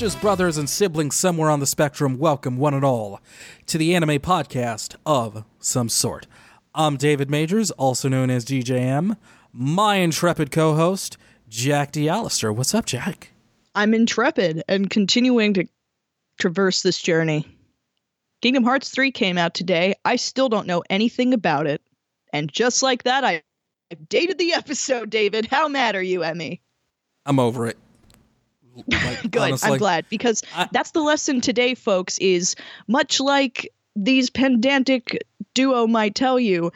sisters, brothers, and siblings somewhere on the spectrum, welcome one and all to the anime podcast of some sort. I'm David Majors, also known as DJM. my intrepid co host, Jack DeAllister. What's up, Jack? I'm intrepid and continuing to traverse this journey. Kingdom Hearts 3 came out today. I still don't know anything about it. And just like that, I've dated the episode, David. How mad are you at me? I'm over it. Like, Good. Honestly, I'm glad because I, that's the lesson today, folks. Is much like these pedantic duo might tell you,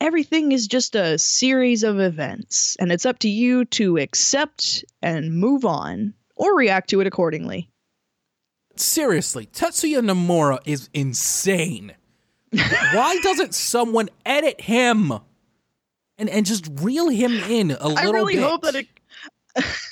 everything is just a series of events, and it's up to you to accept and move on or react to it accordingly. Seriously, Tetsuya Nomura is insane. Why doesn't someone edit him and and just reel him in a little bit? I really bit? hope that it.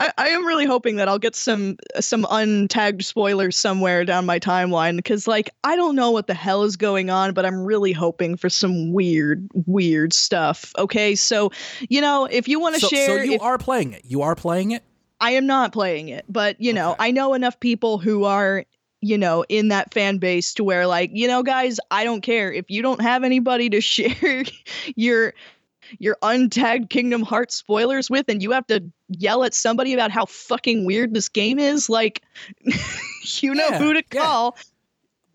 I, I, am really hoping that I'll get some some untagged spoilers somewhere down my timeline because like I don't know what the hell is going on, but I'm really hoping for some weird weird stuff. Okay, so you know if you want to so, share, so you if, are playing it. You are playing it. I am not playing it, but you know I know enough people who are you know in that fan base to where like you know guys I don't care if you don't have anybody to share your your untagged Kingdom Hearts spoilers with, and you have to yell at somebody about how fucking weird this game is, like, you know yeah, who to call. Yeah.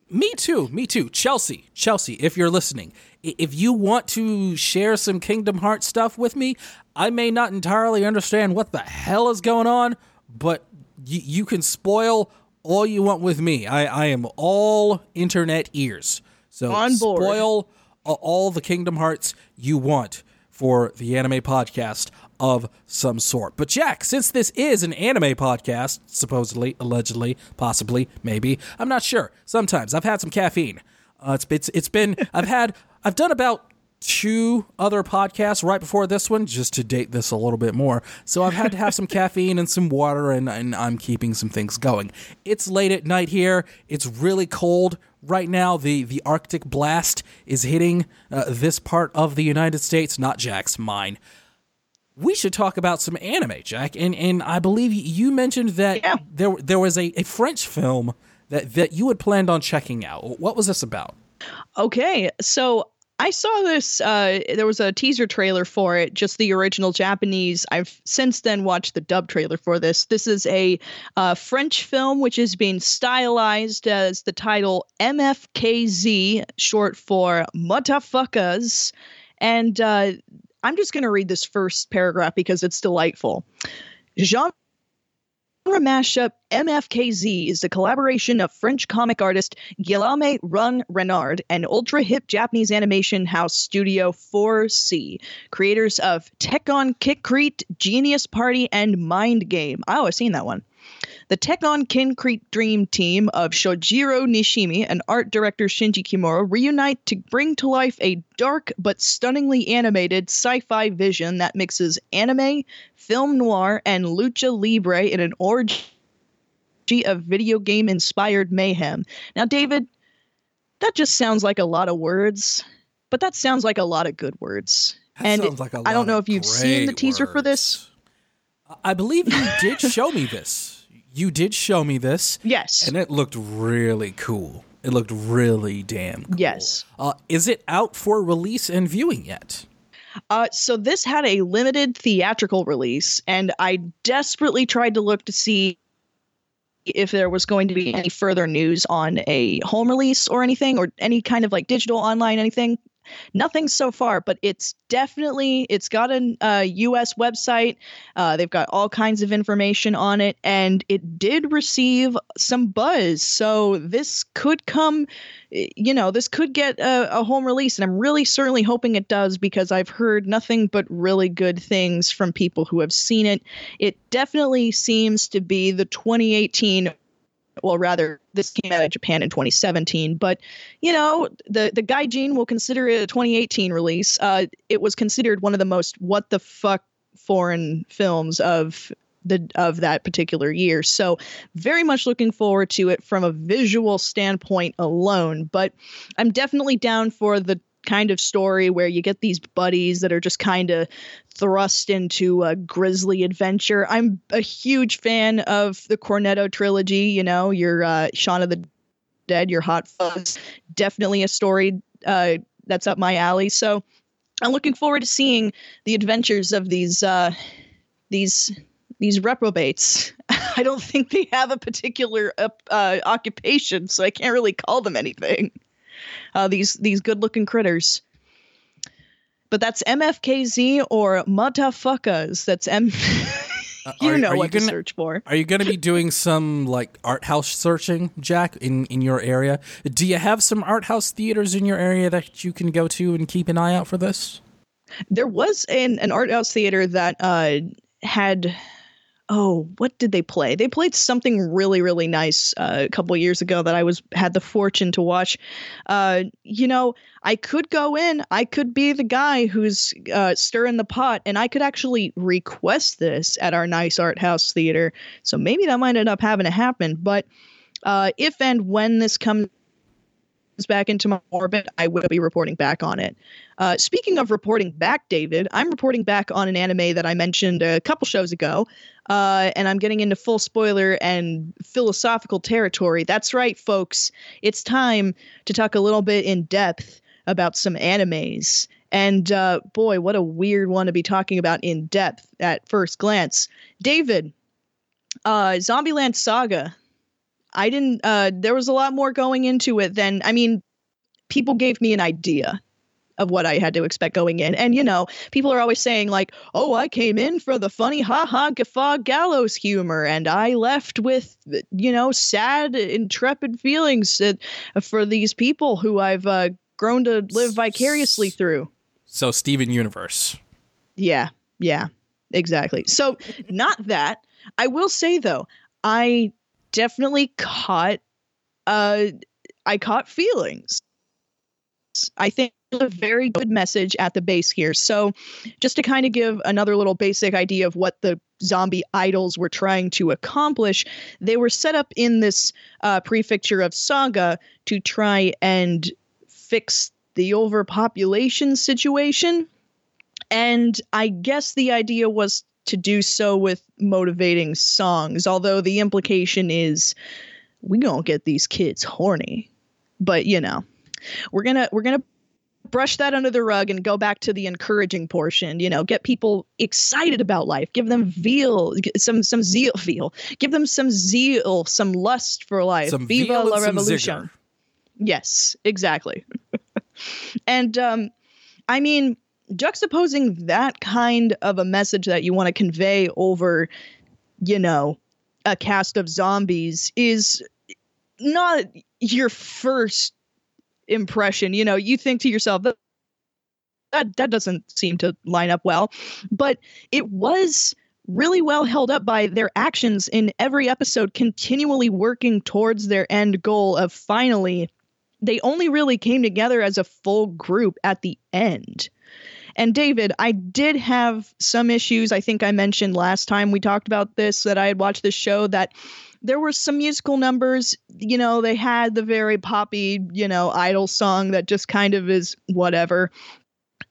Me too. Me too. Chelsea, Chelsea, if you're listening, if you want to share some Kingdom Hearts stuff with me, I may not entirely understand what the hell is going on, but y- you can spoil all you want with me. I, I am all internet ears. So On board. spoil all the Kingdom Hearts you want for the anime podcast of some sort. But Jack, since this is an anime podcast, supposedly, allegedly, possibly, maybe, I'm not sure. Sometimes I've had some caffeine. Uh, it's, it's it's been I've had I've done about two other podcasts right before this one just to date this a little bit more. So I've had to have some caffeine and some water and, and I'm keeping some things going. It's late at night here. It's really cold right now. The the Arctic blast is hitting uh, this part of the United States, not Jack's mine. We should talk about some anime, Jack. And and I believe you mentioned that yeah. there there was a, a French film that that you had planned on checking out. What was this about? Okay, so I saw this. Uh, there was a teaser trailer for it, just the original Japanese. I've since then watched the dub trailer for this. This is a uh, French film which is being stylized as the title MFKZ, short for Motherfuckers. And uh, I'm just going to read this first paragraph because it's delightful. Jean mashup MFKZ is the collaboration of French comic artist Guillaume Run Renard and ultra hip Japanese animation house studio 4C, creators of Tekkonkinkreet, Genius Party, and Mind Game. Oh, I've seen that one. The Tekkonkinkreet Dream team of Shojiro Nishimi and art director Shinji Kimura reunite to bring to life a dark but stunningly animated sci fi vision that mixes anime, film noir, and lucha libre in an orgy of video game inspired mayhem. Now, David, that just sounds like a lot of words, but that sounds like a lot of good words. That and like I don't know if you've seen the teaser words. for this. I believe you did show me this you did show me this. Yes. And it looked really cool. It looked really damn cool. Yes. Uh, is it out for release and viewing yet? Uh, so this had a limited theatrical release, and I desperately tried to look to see if there was going to be any further news on a home release or anything, or any kind of like digital online anything. Nothing so far, but it's definitely it's got a uh, U.S. website. Uh, they've got all kinds of information on it, and it did receive some buzz. So this could come, you know, this could get a, a home release, and I'm really certainly hoping it does because I've heard nothing but really good things from people who have seen it. It definitely seems to be the 2018 well rather this came out of japan in 2017 but you know the the gaijin will consider it a 2018 release. Uh, it was considered one of the most what the fuck foreign films of the of that particular year. So very much looking forward to it from a visual standpoint alone but i'm definitely down for the kind of story where you get these buddies that are just kind of thrust into a grisly adventure. I'm a huge fan of the Cornetto trilogy. You know, your uh, Shaun of the Dead, your Hot Fuzz, definitely a story uh, that's up my alley. So I'm looking forward to seeing the adventures of these uh, these these reprobates. I don't think they have a particular uh, occupation, so I can't really call them anything. Uh, these these good looking critters. But that's MFKZ or motherfuckers. That's M. you are, know are what you gonna, to search for. Are you going to be doing some like art house searching, Jack, in in your area? Do you have some art house theaters in your area that you can go to and keep an eye out for this? There was an an art house theater that uh, had oh what did they play? They played something really really nice uh, a couple years ago that i was had the fortune to watch. Uh, you know i could go in i could be the guy who's uh, stirring the pot and i could actually request this at our nice art house theater. So maybe that might end up having to happen. But uh, if and when this comes back into my orbit, I will be reporting back on it. Uh, speaking of reporting back, David, I'm reporting back on an anime that I mentioned a couple shows ago, uh, and I'm getting into full spoiler and philosophical territory. That's right, folks. It's time to talk a little bit in depth about some animes. And uh, boy, what a weird one to be talking about in depth at first glance. David, uh, Zombieland Saga I didn't. Uh, there was a lot more going into it than I mean. People gave me an idea of what I had to expect going in, and you know, people are always saying like, "Oh, I came in for the funny, ha ha, guffaw, gallows humor, and I left with you know sad, intrepid feelings for these people who I've uh, grown to live vicariously through." So, Steven Universe. Yeah, yeah, exactly. So, not that. I will say though, I definitely caught uh I caught feelings. I think a very good message at the base here. So, just to kind of give another little basic idea of what the zombie idols were trying to accomplish, they were set up in this uh, prefecture of Saga to try and fix the overpopulation situation. And I guess the idea was to do so with motivating songs, although the implication is we gonna get these kids horny. But you know, we're gonna we're gonna brush that under the rug and go back to the encouraging portion you know get people excited about life give them veal some some zeal feel give them some zeal some lust for life some viva la revolution. Yes exactly. And um i mean juxtaposing that kind of a message that you want to convey over, you know, a cast of zombies is not your first impression. You know, you think to yourself that that, doesn't seem to line up well, but it was really well held up by their actions in every episode, continually working towards their end goal of finally. They only really came together as a full group at the end. And David, I did have some issues. I think I mentioned last time we talked about this that I had watched this show that there were some musical numbers. You know, they had the very poppy, you know, idol song that just kind of is whatever.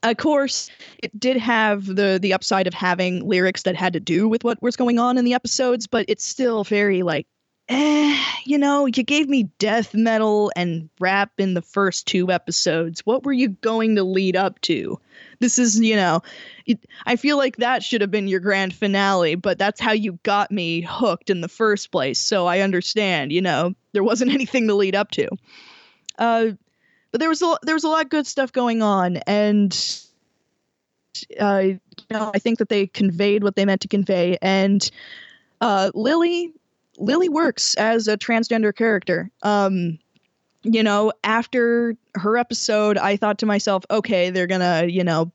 Of course, it did have the the upside of having lyrics that had to do with what was going on in the episodes, but it's still very like eh, you know, you gave me death metal and rap in the first two episodes. What were you going to lead up to? This is, you know, it, I feel like that should have been your grand finale, but that's how you got me hooked in the first place. So I understand, you know, there wasn't anything to lead up to. Uh, but there was a there was a lot of good stuff going on, and uh, you know, I think that they conveyed what they meant to convey. And uh, Lily Lily works as a transgender character. Um, you know, after her episode, I thought to myself, okay, they're gonna, you know,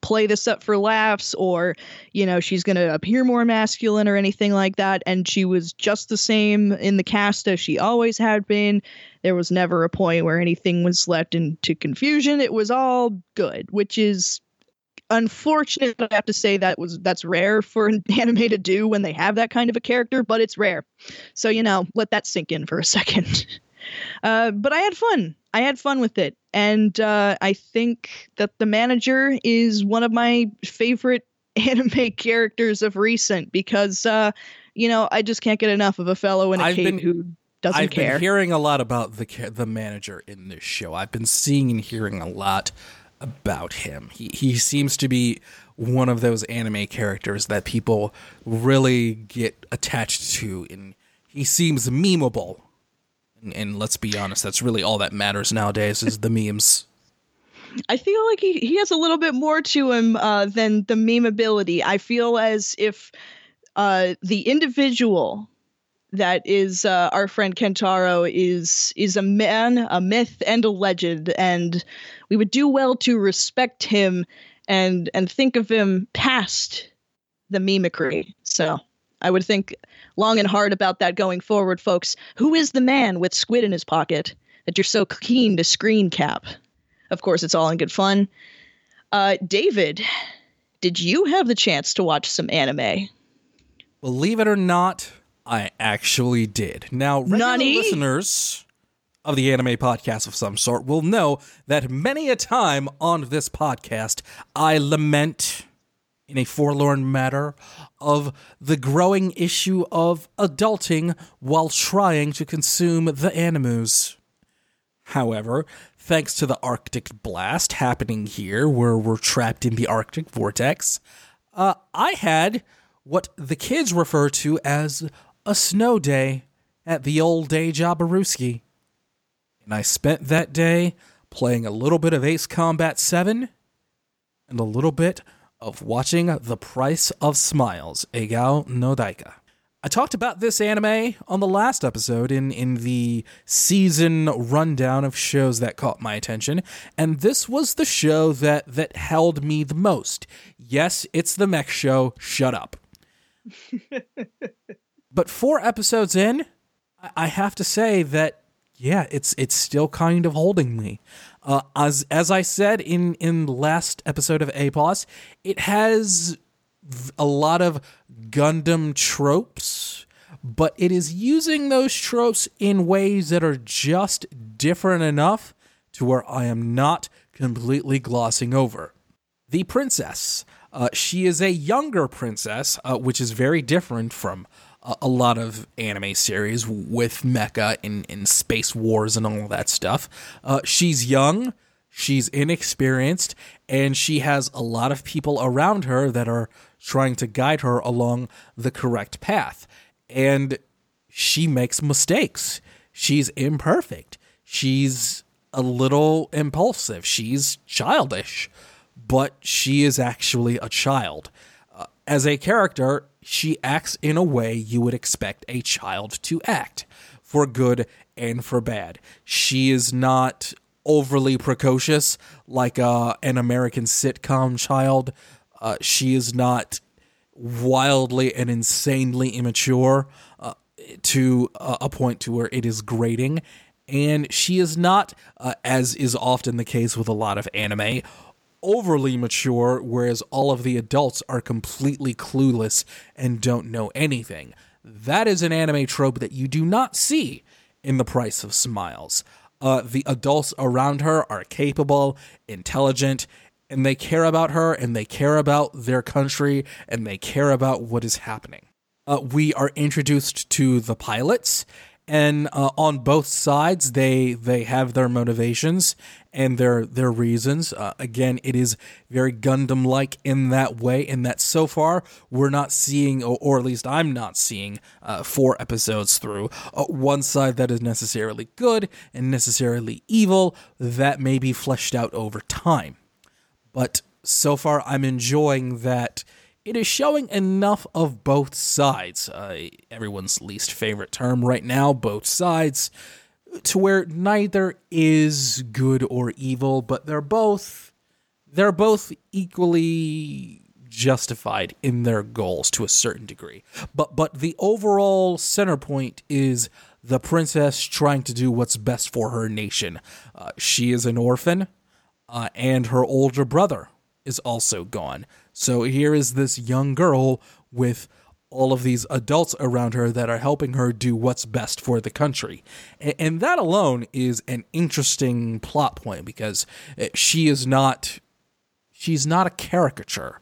play this up for laughs or you know she's going to appear more masculine or anything like that. And she was just the same in the cast as she always had been. There was never a point where anything was left into confusion. It was all good which is unfortunate. I have to say that was that's rare for an anime to do when they have that kind of a character but it's rare. So you know let that sink in for a second Uh, but I had fun. I had fun with it, and uh, I think that the manager is one of my favorite anime characters of recent because uh, you know I just can't get enough of a fellow in a I've cape been- who doesn't I've care. been hearing a lot about the the manager in this show. I've been seeing and hearing a lot about him. He he seems to be one of those anime characters that people really get attached to, and he seems memeable. And, and let's be honest, that's really all that matters nowadays is the memes. I feel like he, he has a little bit more to him uh, than the memeability. I feel as if uh, the individual that is uh, our friend Kentaro is is a man, a myth, and a legend, and we would do well to respect him and and think of him past the mimicry. So I would think long and hard about that going forward, folks. Who is the man with squid in his pocket that you're so keen to screen cap? Of course, it's all in good fun. Uh, David, did you have the chance to watch some anime? Believe it or not, I actually did. Now, regular Nani? listeners of the anime podcast of some sort will know that many a time on this podcast, I lament in a forlorn matter of the growing issue of adulting while trying to consume the animus. However, thanks to the Arctic blast happening here, where we're trapped in the Arctic vortex, uh, I had what the kids refer to as a snow day at the old day Jabaruski. And I spent that day playing a little bit of Ace Combat 7 and a little bit of watching The Price of Smiles, Egao no Daika. I talked about this anime on the last episode in, in the season rundown of shows that caught my attention, and this was the show that, that held me the most. Yes, it's the mech show, shut up. but four episodes in, I- I have to say that yeah, it's it's still kind of holding me. Uh, as as I said in in the last episode of A it has a lot of Gundam tropes, but it is using those tropes in ways that are just different enough to where I am not completely glossing over the princess. Uh, she is a younger princess, uh, which is very different from a lot of anime series with mecha and, and space wars and all that stuff. Uh, she's young, she's inexperienced, and she has a lot of people around her that are trying to guide her along the correct path. And she makes mistakes. She's imperfect. She's a little impulsive. She's childish but she is actually a child. Uh, as a character, she acts in a way you would expect a child to act, for good and for bad. She is not overly precocious like uh, an American sitcom child. Uh, she is not wildly and insanely immature uh, to a point to where it is grating. And she is not, uh, as is often the case with a lot of anime, overly mature, whereas all of the adults are completely clueless and don't know anything. That is an anime trope that you do not see in The Price of Smiles. Uh, the adults around her are capable, intelligent, and they care about her and they care about their country and they care about what is happening. Uh, we are introduced to the pilots and uh, on both sides they they have their motivations and their their reasons. Uh, again it is very gundam like in that way in that so far we're not seeing or, or at least i'm not seeing uh, four episodes through. Uh, one side that is necessarily good and necessarily evil that may be fleshed out over time. But so far I'm enjoying that it is showing enough of both sides. Uh, everyone's least favorite term right now, both sides, to where neither is good or evil, but they're both they're both equally justified in their goals to a certain degree. But but the overall center point is the princess trying to do what's best for her nation. Uh, she is an orphan uh, and her older brother is also gone. So here is this young girl with all of these adults around her that are helping her do what's best for the country. And that alone is an interesting plot point because uh, she is not she's not a caricature.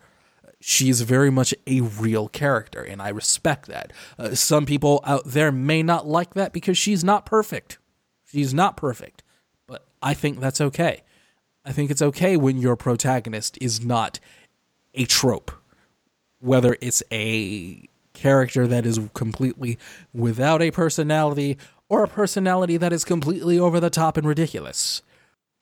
She's very much a real character, and I respect that. Uh, some people out there may not like that because she's not perfect. She's not perfect, but I think that's okay. I think it's okay when your protagonist is not a trope, whether it's a character that is completely without a personality or a personality that is completely over the top and ridiculous.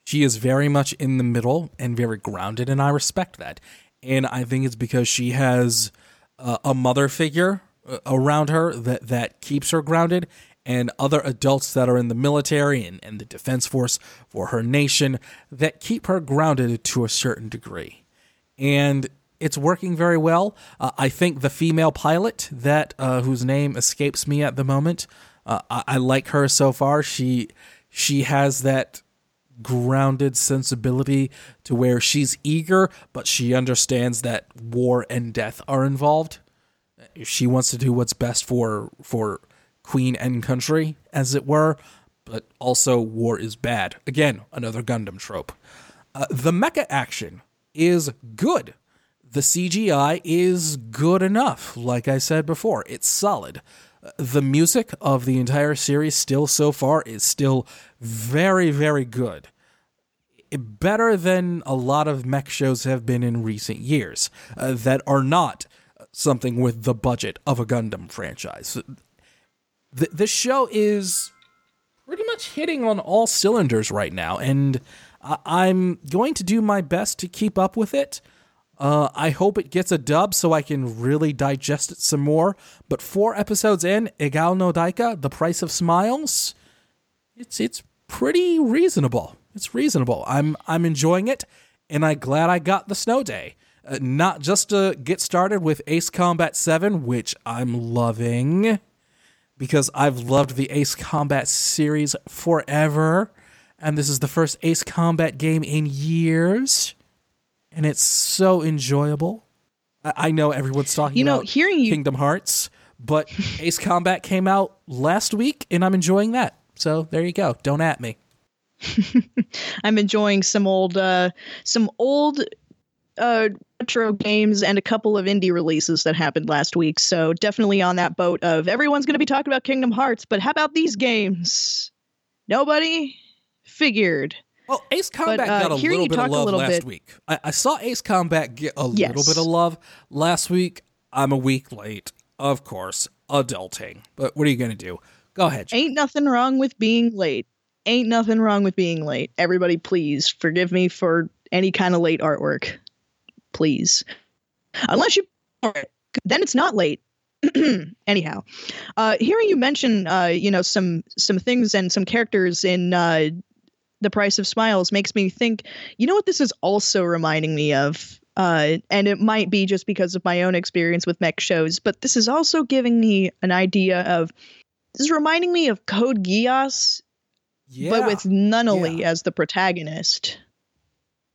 She is very much in the middle and very grounded, and I respect that. And I think it's because she has a mother figure uh, around her that, that keeps her grounded, and other adults that are in the military and, and the defense force for her nation that keep her grounded to a certain degree. And it's working very well. Uh, I think the female pilot that uh, whose name escapes me at the moment, uh, I, I, like her so far. She she has that grounded sensibility to where she's eager, but she understands that war and death are involved. She wants to do what's best for for queen and country, as it were. But also, war is bad. Again, another Gundam trope. Uh, the mecha action is good the CGI is good enough. Like I said before, it's solid. The music of the entire series, still so far, is still very, very good. Better than a lot of mech shows have been in recent years uh, that are not something with the budget of a Gundam franchise. The, the show is pretty much hitting on all cylinders right now, and I'm going to do my best to keep up with it. Uh, I hope it gets a dub so I can really digest it some more. But four episodes in, Egao no Daika, The Price of Smiles, it's it's pretty reasonable. It's reasonable. I'm I'm enjoying it, and I'm glad I got the snow day. Uh, not just to get started with Ace Combat 7, which I'm loving, because I've loved the Ace Combat series forever, and this is the first Ace Combat game in years and it's so enjoyable. I, I know everyone's talking you know, about hearing you- Kingdom Hearts, but Ace Combat came out last week, and I'm enjoying that. So there you go. Don't at me. I'm enjoying some old, uh, some old uh, retro games and a couple of indie releases that happened last week. So definitely on that boat of everyone's going to be talking about Kingdom Hearts, but how about these games? Nobody figured. Well, Ace Combat but, uh, got a little bit of love last bit. week. I, I, saw Ace Combat get a yes. little bit of love last week. I'm a week late, of course, adulting. But what are you going to do? Go ahead. Ain't nothing wrong with being late. Ain't nothing wrong with being late. Everybody, please forgive me for any kind of late artwork. Please. Unless you. Then it's not late. anyhow uh hearing you mention uh you know some some things and some characters in uh the Price of Smiles makes me think, you know what this is also reminding me of? Uh, and it might be just because of my own experience with mech shows, but this is also giving me an idea of this is reminding me of Code Geass, yeah. but with Nunnally yeah. as the protagonist.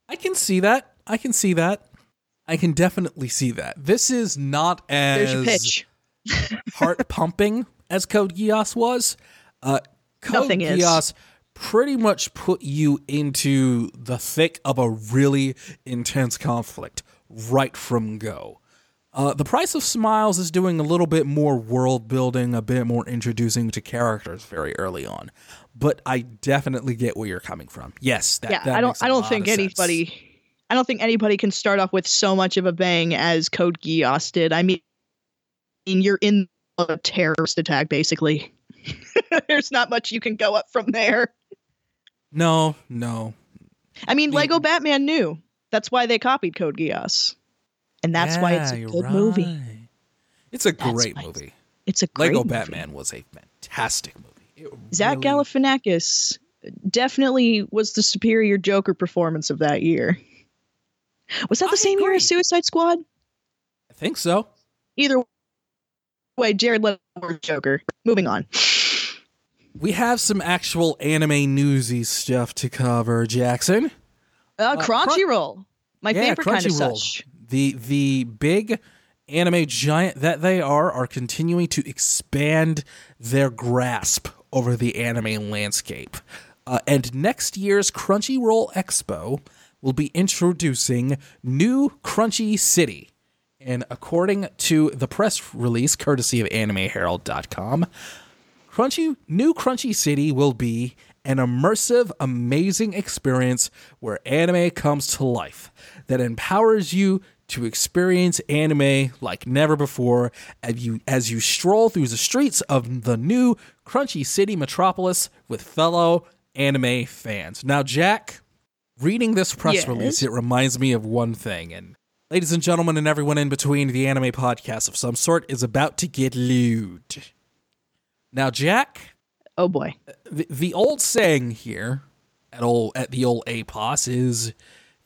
I can see that. I can see that. I can definitely see that. This is not as heart pumping as Code Geass was. Uh, Code Nothing Geass is pretty much put you into the thick of a really intense conflict right from go. Uh, the Price of Smiles is doing a little bit more world building, a bit more introducing to characters very early on, but I definitely get where you're coming from. Yes, that, yeah, that I don't, I don't think anybody, sense. I don't think anybody can start off with so much of a bang as Code Geass did. I mean, you're in a terrorist attack basically. There's not much you can go up from there. No, no. I mean, Lego Batman knew. That's why they copied Code Geass. And that's yeah, why it's a good right. movie. It's a that's great movie. It's a great Lego movie. Batman was a fantastic movie. It Zach really... Galifianakis definitely was the superior Joker performance of that year. Was that the I same agree. year as Suicide Squad? I think so. Either way, Jared Leto Joker. Moving on we have some actual anime newsy stuff to cover, Jackson. Uh, Crunchyroll, my yeah, favorite kind of such. The the big anime giant that they are, are continuing to expand their grasp over the anime landscape. Uh, and next year's Crunchyroll Expo will be introducing New Crunchy City. And according to the press release, courtesy of AnimeHerald.com, Crunchy New Crunchy City will be an immersive, amazing experience where anime comes to life that empowers you to experience anime like never before as you as you stroll through the streets of the new Crunchy City metropolis with fellow anime fans. Now, Jack, reading this press Yes. release, it reminds me of one thing and Ladies and gentlemen, and everyone in between, the anime podcast of some sort is about to get lewd. Now, Jack, Oh boy. the, the old saying here at old at the old APOS is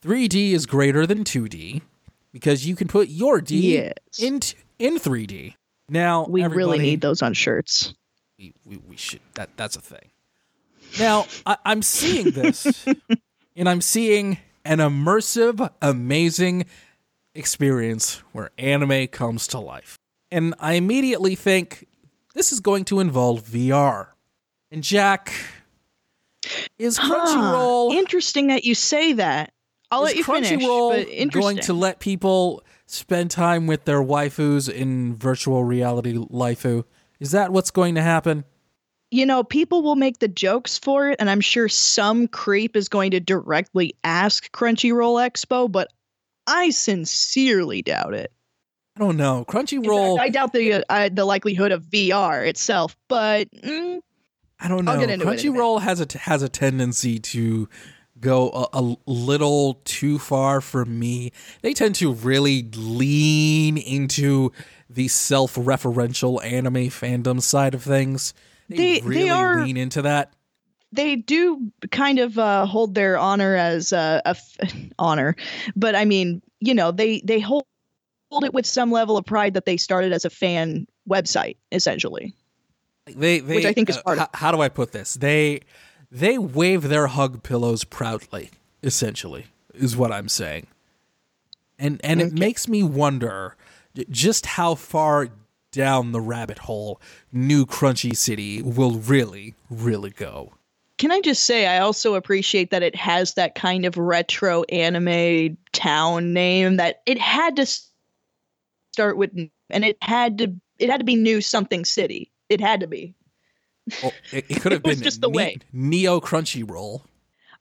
3D is greater than 2D because you can put your D Yes. in in 3D. Now We really need those on shirts. we, we, we should that that's a thing. Now I, I'm seeing this, and I'm seeing an immersive, amazing experience where anime comes to life, and I immediately think this is going to involve VR. And Jack, is Huh. Crunchyroll Interesting that you say that. I'll let you finish. Crunchyroll But interesting. going to let people spend time with their waifus in virtual reality lifu? Is that what's going to happen? you know, people will make the jokes for it, and I'm sure some creep is going to directly ask Crunchyroll Expo, but I sincerely doubt it. I don't know. In fact, Crunchyroll. I doubt the uh, the likelihood of VR itself, but mm, I don't know. I'll get into it Crunchyroll has a has a tendency to go a, a little too far for me. They tend to really lean into the self-referential anime fandom side of things. They, They- they really are- lean into that. They do kind of uh, hold their honor as uh, a f- honor, but I mean, you know, they they hold hold it with some level of pride that they started as a fan website, essentially. They, they Which I think is uh, part of- how, how do I put this? They they wave their hug pillows proudly. Essentially, is what I'm saying. And and it makes me wonder just how far down the rabbit hole New Crunchy City will really really go. Can I just say, I also appreciate that it has that kind of retro anime town name that it had to start with, and it had to it had to be New Something City. It had to be. Well, it, it could have It been just the Ne- way. Neo Crunchyroll.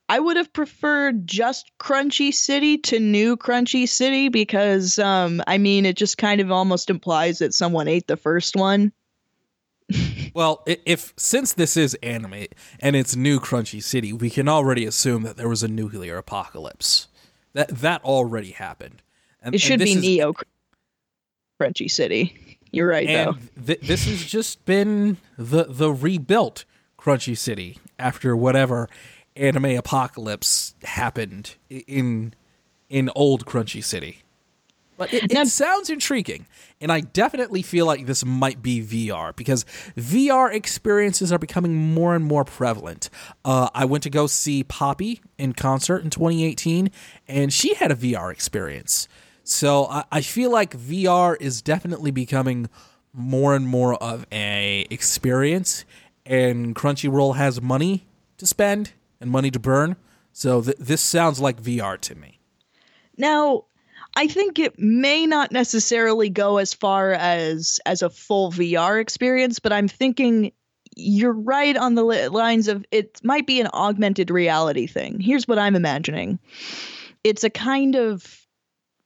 I would have preferred just Crunchy City to New Crunchy City because, um, I mean, it just kind of almost implies that someone ate the first one. Well, if since this is anime and it's New Crunchy City, we can already assume that there was a nuclear apocalypse. That that already happened. And, It should be is- Neo Crunchy City. You're right, though. Th- this has just been the the rebuilt Crunchy City after whatever anime apocalypse happened in in old Crunchy City. But it, Now- it sounds intriguing, and I definitely feel like this might be VR because VR experiences are becoming more and more prevalent. Uh, I went to go see Poppy in concert in 2018, and she had a VR experience. So I, I feel like VR is definitely becoming more and more of a experience, and Crunchyroll has money to spend and money to burn. So th- this sounds like VR to me. Now, I think it may not necessarily go as far as as a full VR experience, but I'm thinking you're right on the li- lines of it might be an augmented reality thing. Here's what I'm imagining. It's a kind of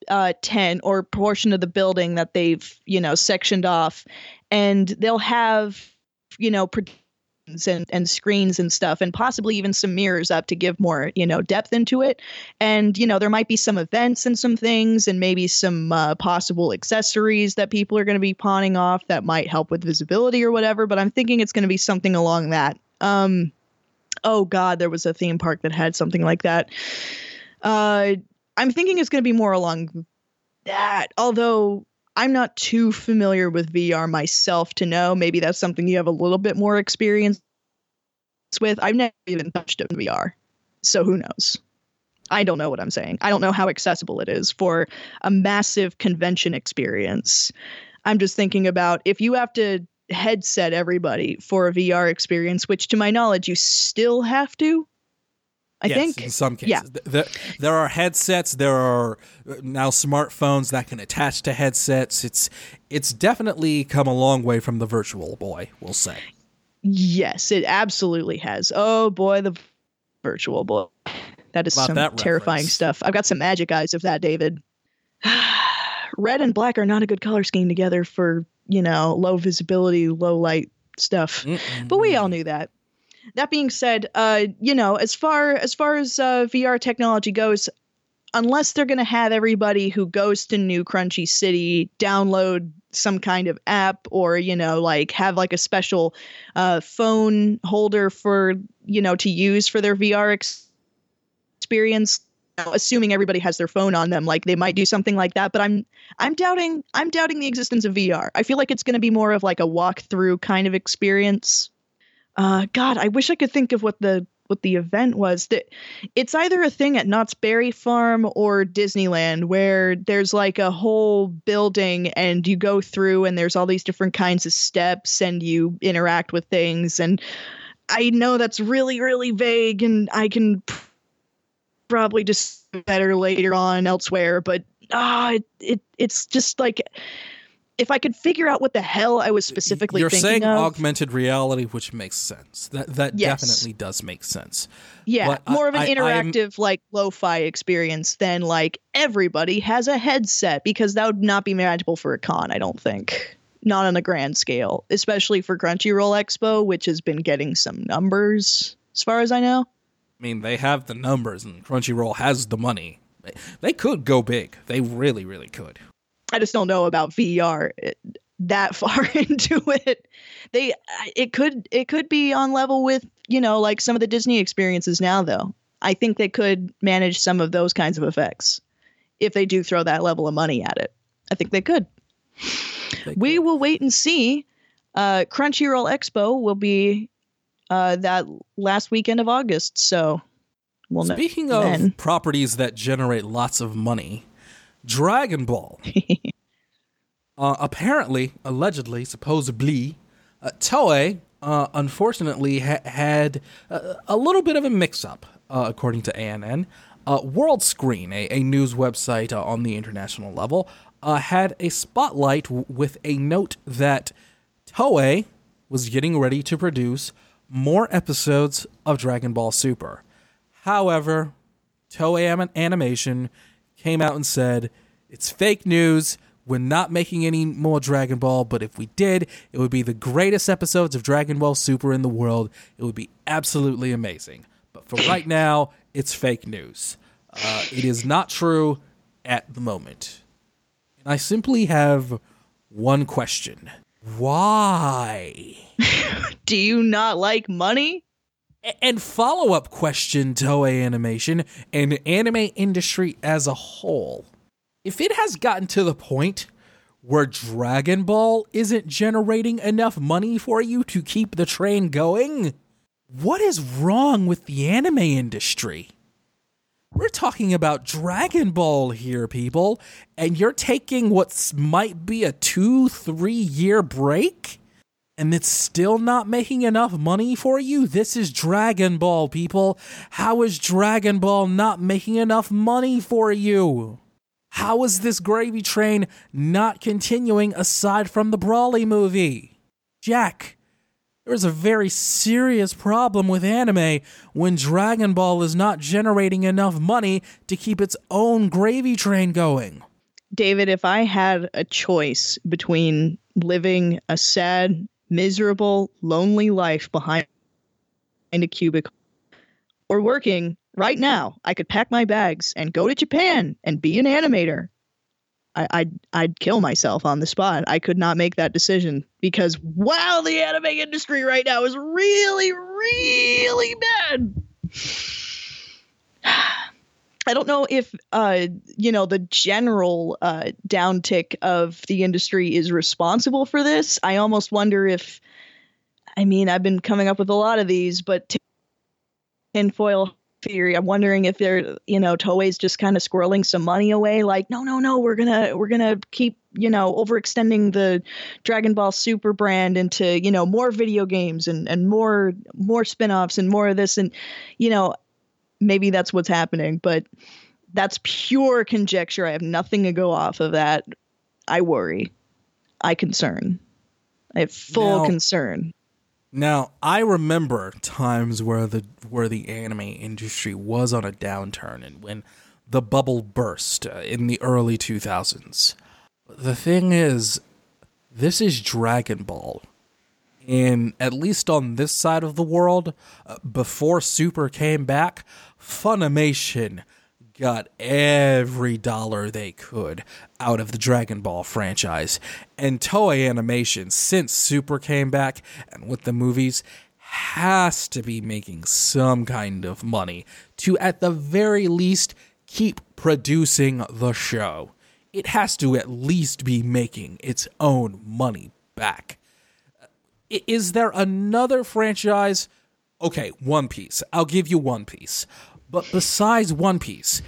uh, tent or portion of the building that they've, you know, sectioned off and they'll have, you know, projections and, and screens and stuff and possibly even some mirrors up to give more, you know, depth into it. And you know there might be some events and some things and maybe some uh, possible accessories that people are going to be pawning off that might help with visibility or whatever but i'm thinking it's going to be something along that. Um oh god there was a theme park that had something like that. Uh i'm thinking it's going to be more along that although i'm not too familiar with vr myself to know maybe that's something you have a little bit more experience with i've never even touched it in vr so who knows I don't know what I'm saying. I don't know how accessible it is for a massive convention experience. I'm just thinking about if you have to headset everybody for a VR experience, which to my knowledge you still have to. I yes, think in some cases, yeah. there, there are headsets. There are uh, now smartphones that can attach to headsets. It's it's definitely come a long way from the Virtual Boy. We'll say. Yes, it absolutely has. Oh boy, the Virtual Boy. That is About some that terrifying stuff. I've got some magic eyes of that, David. Red and black are not a good color scheme together for, you know, low visibility, low light stuff. But we all knew that. That being said, uh, you know, as far as far as uh, VR technology goes, unless they're going to have everybody who goes to New Crunchy City download some kind of app or you know like have like a special uh, phone holder for you know to use for their VR ex- experience assuming everybody has their phone on them like they might do something like that but i'm i'm doubting i'm doubting the existence of vr i feel like it's going to be more of like a walk through kind of experience uh god i wish i could think of what the what the event was. That it's either a thing at Knott's Berry Farm or Disneyland where there's like a whole building and you go through and there's all these different kinds of steps and you interact with things. And I know that's really really vague and I can probably just better later on elsewhere but ah it, it it's just like if I could figure out what the hell I was specifically You're saying of augmented reality, which makes sense. That that Yes. definitely does make sense. Yeah, But I- more of an I- I'm- interactive, like lo-fi experience than like everybody has a headset because that would not be manageable for a con. I don't think, not on a grand scale, especially for Crunchyroll Expo, which has been getting some numbers as far as I know. I mean, they have the numbers, and Crunchyroll has the money. They could go big. They really, really could. I just don't know about VR that far into it. They, it could, it could be on level with you know like some of the Disney experiences now, though. I think they could manage some of those kinds of effects if they do throw that level of money at it. I think they could. They We could. will wait and see. Uh, Crunchyroll Expo will be uh, that last weekend of August, so we'll know. Speaking of then. properties that generate lots of money, Dragon Ball. uh, apparently, allegedly, supposedly, uh, Toei uh, unfortunately ha- had uh, a little bit of a mix-up, uh, according to ANN. Uh, World Screen, a, a news website uh, on the international level, uh, had a spotlight w- with a note that Toei was getting ready to produce more episodes of Dragon Ball Super. However, Toei Animation came out and said it's fake news. We're not making any more Dragon Ball, but if we did, it would be the greatest episodes of Dragon Ball Super in the world. It would be absolutely amazing. But for right now, it's fake news. Uh, it is not true at the moment. And I simply have one question Why? Do you not like money? And follow up question, Toei Animation and anime industry as a whole. If it has gotten to the point where Dragon Ball isn't generating enough money for you to keep the train going, what is wrong with the anime industry? We're talking about Dragon Ball here, people, and you're taking what might be a two, three year break? And it's still not making enough money for you? This is Dragon Ball, people. How is Dragon Ball not making enough money for you? How is this gravy train not continuing aside from the Broly movie? Jack, there's a very serious problem with anime when Dragon Ball is not generating enough money to keep its own gravy train going. David, if I had a choice between living a sad, miserable, lonely life behind a cubicle or working right now, I could pack my bags and go to Japan and be an animator. I, I'd I'd kill myself on the spot. I could not make that decision because wow, the anime industry right now is really, really bad. I don't know if uh, you know the general uh, downtick of the industry is responsible for this. I almost wonder if, I mean, I've been coming up with a lot of these, but tinfoil theory. I'm wondering if they're, you know, Toei's just kind of squirreling some money away. Like, no, no, no, we're gonna we're gonna keep, you know, overextending the Dragon Ball Super brand into, you know, more video games and and more more spin-offs and more of this. And, you know, maybe that's what's happening, but that's pure conjecture. I have nothing to go off of that. I worry. I concern. I have full Now- concern. Now, I remember times where the where the anime industry was on a downturn and when the bubble burst uh, in the early 2000s. The thing is, this is Dragon Ball. And at least on this side of the world, uh, before Super came back, Funimation got every dollar they could out of the Dragon Ball franchise. And Toei Animation, since Super came back and with the movies, has to be making some kind of money to, at the very least, keep producing the show. It has to at least be making its own money back. Is there another franchise? Okay, One Piece. I'll give you One Piece. But besides One Piece,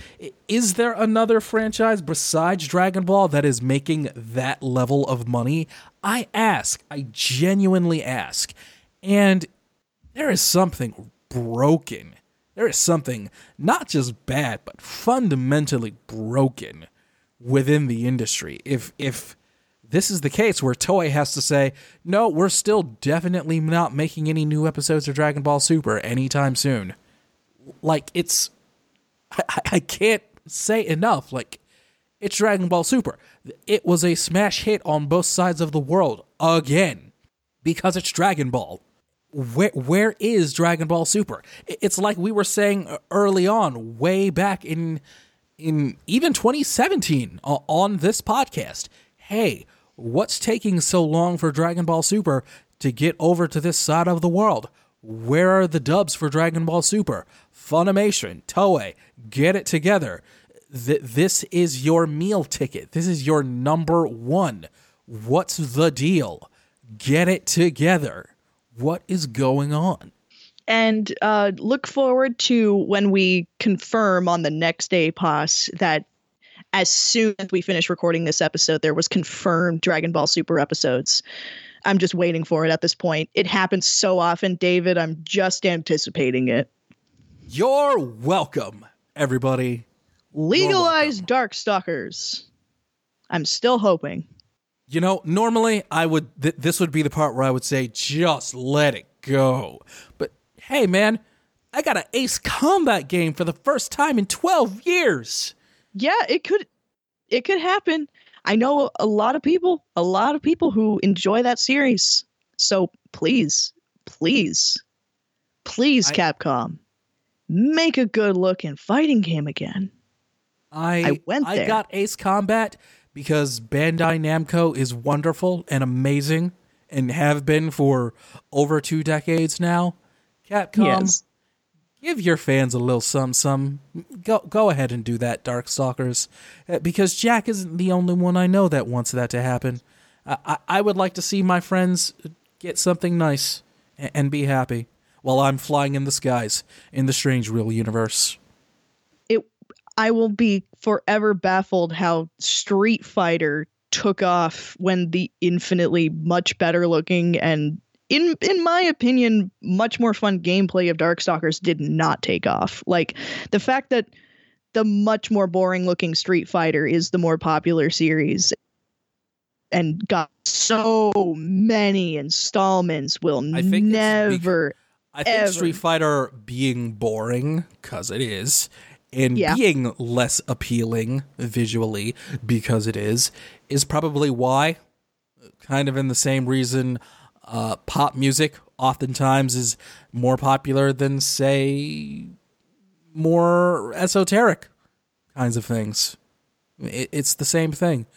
is there another franchise besides Dragon Ball that is making that level of money? I ask. I genuinely ask. And there is something broken. There is something not just bad, but fundamentally broken within the industry. If if this is the case where Toei has to say, no, we're still definitely not making any new episodes of Dragon Ball Super anytime soon. Like it's, I, I- can't say enough. Like it's Dragon Ball Super. It was a smash hit on both sides of the world again because it's Dragon Ball. Where where is Dragon Ball Super? It's like we were saying early on, way back in in even 2017 o- uh, on this podcast. Hey, what's taking so long for Dragon Ball Super to get over to this side of the world? Where are the dubs for Dragon Ball Super? Funimation, Toei, get it together. Th- this is your meal ticket. This is your number one. What's the deal? Get it together. What is going on? and uh, look forward to when we confirm on the next APOS that as soon as we finish recording this episode, there was confirmed Dragon Ball Super episodes. I'm just waiting for it at this point. It happens so often, David. I'm just anticipating it. You're welcome, everybody. Legalize Darkstalkers. I'm still hoping. You know, normally I would th- this would be the part where I would say just let it go. But hey man, I got an Ace Combat game for the first time in 12 years. Yeah, it could it could happen. I know a lot of people, a lot of people who enjoy that series. So please, please, please, I- Capcom, make a good looking fighting game again. I I went I there. got Ace Combat because Bandai Namco is wonderful and amazing and have been for over 2 decades now. Capcom yes. Give your fans a little some some go go ahead and do that darkstalkers. Uh, because jack isn't the only one i know that wants that to happen. I i, would like to see my friends get something nice and, and be happy while i'm flying in the skies in the Strangereal universe. It I will be forever baffled how Street Fighter took off when the infinitely much better looking and in in my opinion much more fun gameplay of Darkstalkers did not take off. Like the fact that the much more boring looking Street Fighter is the more popular series and got so many installments will I think never i think Ever. street fighter being boring because it is and Yeah. being less appealing visually because it is is probably why kind of in the same reason uh, pop music oftentimes is more popular than say more esoteric kinds of things it, it's the same thing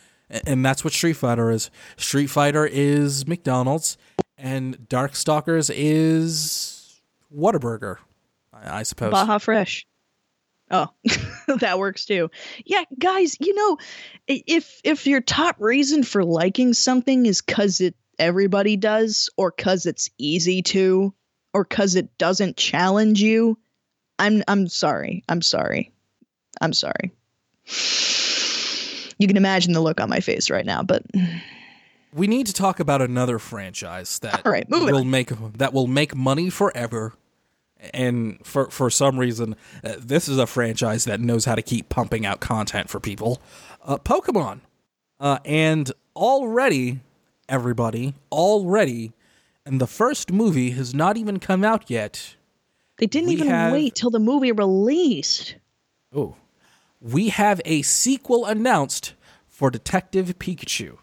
and that's what street fighter is street fighter is mcdonald's and darkstalkers is whataburger i, I suppose Baja Fresh. Oh, that works too. Yeah, guys, you know, if if your top reason for liking something is cuz it everybody does or cuz it's easy to or cuz it doesn't challenge you, I'm I'm sorry. I'm sorry. I'm sorry. You can imagine the look on my face right now, but we need to talk about another franchise that All right, will on. make that will make money forever. And for for some reason, uh, this is a franchise that knows how to keep pumping out content for people. Uh, Pokemon, uh, and already, everybody, already, and the first movie has not even come out yet. they didn't We even have- wait till the movie released. Oh, we have a sequel announced for Detective Pikachu.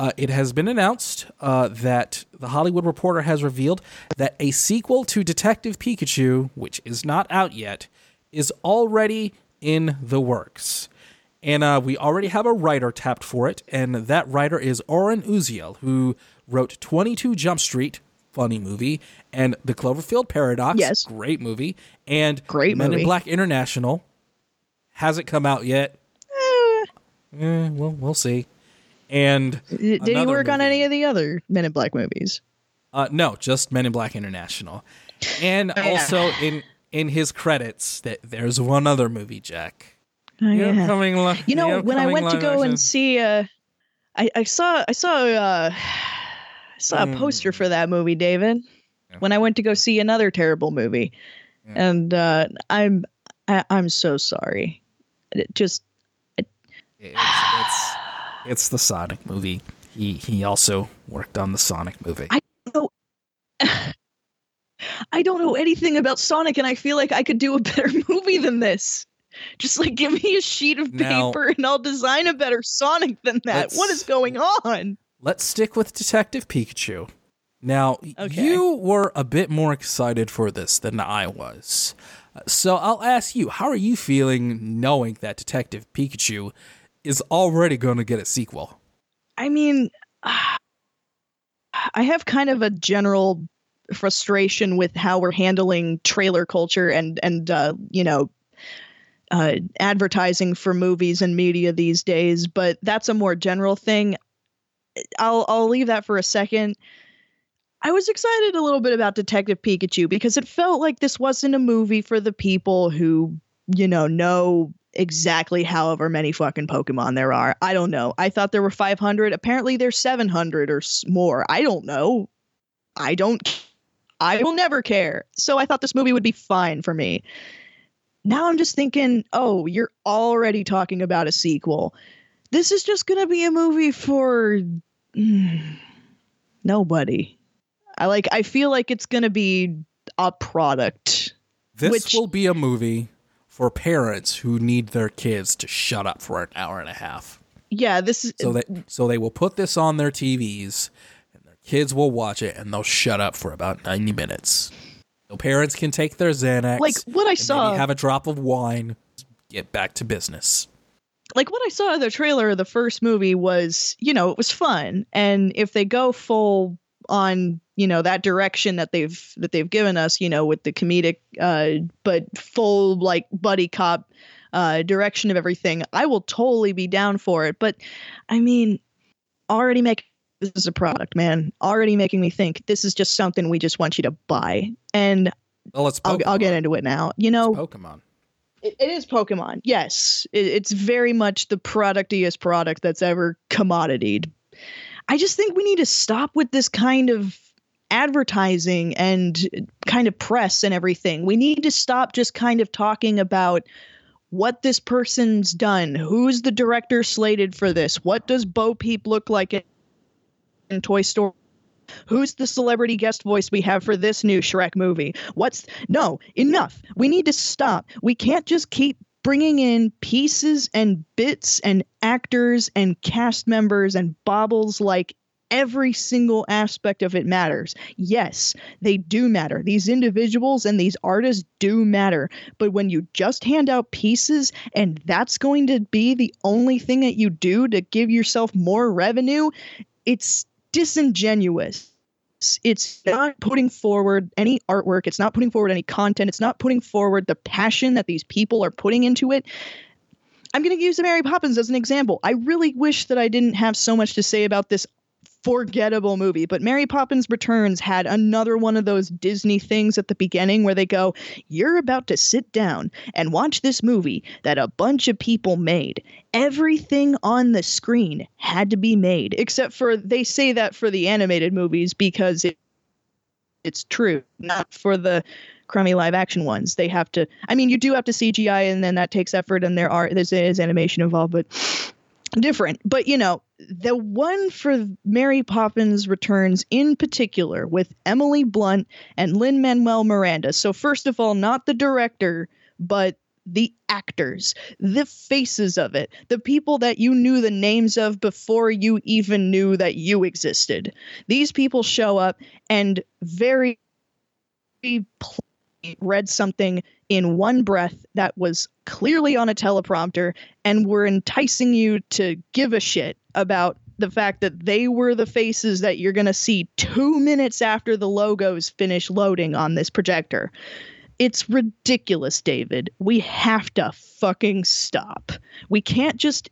Uh, it has been announced uh, that the Hollywood Reporter has revealed that a sequel to Detective Pikachu, which is not out yet, is already in the works. And uh, we already have a writer tapped for it, and that writer is Oren Uziel, who wrote 22 Jump Street, funny movie, and The Cloverfield Paradox, Yes. great movie, and Great Men movie. in Black International. Hasn't come out yet. Eh, Eh, well, we'll see. And did he work on any of the other Men in Black movies? Uh, no, just Men in Black International. And Oh, also in in his credits, that there's one other movie, Jack. Oh, The yeah. upcoming li- You know, when I went to go action- and see, uh, I, I saw, I saw, uh, I saw a poster for that movie, David. When I went to go see another terrible movie, and uh, I'm, I, I'm so sorry. It just, it's, it's it's the Sonic movie. He he also worked on the Sonic movie. I- know I don't know anything about Sonic, and I feel like I could do a better movie than this. Just like give me a sheet of Now- paper, and I'll design a better Sonic than that. What is going on? Let's stick with Detective Pikachu. Now, Okay. you were a bit more excited for this than I was. So I'll ask you, how are you feeling knowing that Detective Pikachu is already going to get a sequel? I mean, I have kind of a general frustration with how we're handling trailer culture and and uh, you know uh, advertising for movies and media these days. But that's a more general thing. I'll I'll leave that for a second. I was excited a little bit about Detective Pikachu because it felt like this wasn't a movie for the people who, you know, know exactly however many fucking Pokemon there are. I don't know. I thought there were 500. Apparently there's 700 or more. I don't know. I don't I will never care. So I thought this movie would be fine for me. Now I'm just thinking, "Oh, you're already talking about a sequel. This is just going to be a movie for mm, nobody." I like I feel like it's going to be a product. This Which- will be a movie for parents who need their kids to shut up for an hour and a half. Yeah, this is So that so they will put this on their TVs and their kids will watch it and they'll shut up for about 90 minutes. So parents can take their Xanax. like what I saw have a drop of wine, get back to business. like what I saw in the trailer of the first movie was, you know, it was fun. And if they go full on, you know, that direction that they've that they've given us, you know, with the comedic uh but full like buddy cop uh direction of everything, I will totally be down for it. But I mean, already make this is a product, man. Already making me think this is just something we just want you to buy. And Well, it's I'll, I'll get into it now. You know, Pokemon. it, it is Pokemon. Yes, it, it's very much the productiest product that's ever commoditied. I just think we need to stop with this kind of advertising and kind of press and everything. We need to stop just kind of talking about what this person's done. Who's the director slated for this? What does Bo Peep look like in, Toy Story? Who's the celebrity guest voice we have for this new Shrek movie? What's no, enough. We need to stop. We can't just keep bringing in pieces and bits and actors and cast members and baubles like every single aspect of it matters. Yes, they do matter. These individuals and these artists do matter. But when you just hand out pieces and that's going to be the only thing that you do to give yourself more revenue, it's disingenuous. It's- not putting forward any artwork. It's not putting forward any content. It's not putting forward the passion that these people are putting into it. I'm going to use Mary Poppins as an example. I really wish that I didn't have so much to say about this forgettable movie. But Mary Poppins Returns had another one of those Disney things at the beginning where they go, You're about to sit down and watch this movie that a bunch of people made. Everything on the screen had to be made, except for they say that for the animated movies because it, it's true, not for the crummy live action ones. They have to, I mean, you do have to CGI and then that takes effort and there are, there's, there's animation involved, but different. But, you know, the one for Mary Poppins Returns in particular with Emily Blunt and Lin Manuel Miranda. So, first of all, not the director, but the actors, the faces of it, the people that you knew the names of before you even knew that you existed. These people show up and very read something in one breath that was clearly on a teleprompter and were enticing you to give a shit about the fact that they were the faces that you're going to see two minutes after the logos finish loading on this projector. It's ridiculous, David. We have to fucking stop. We can't just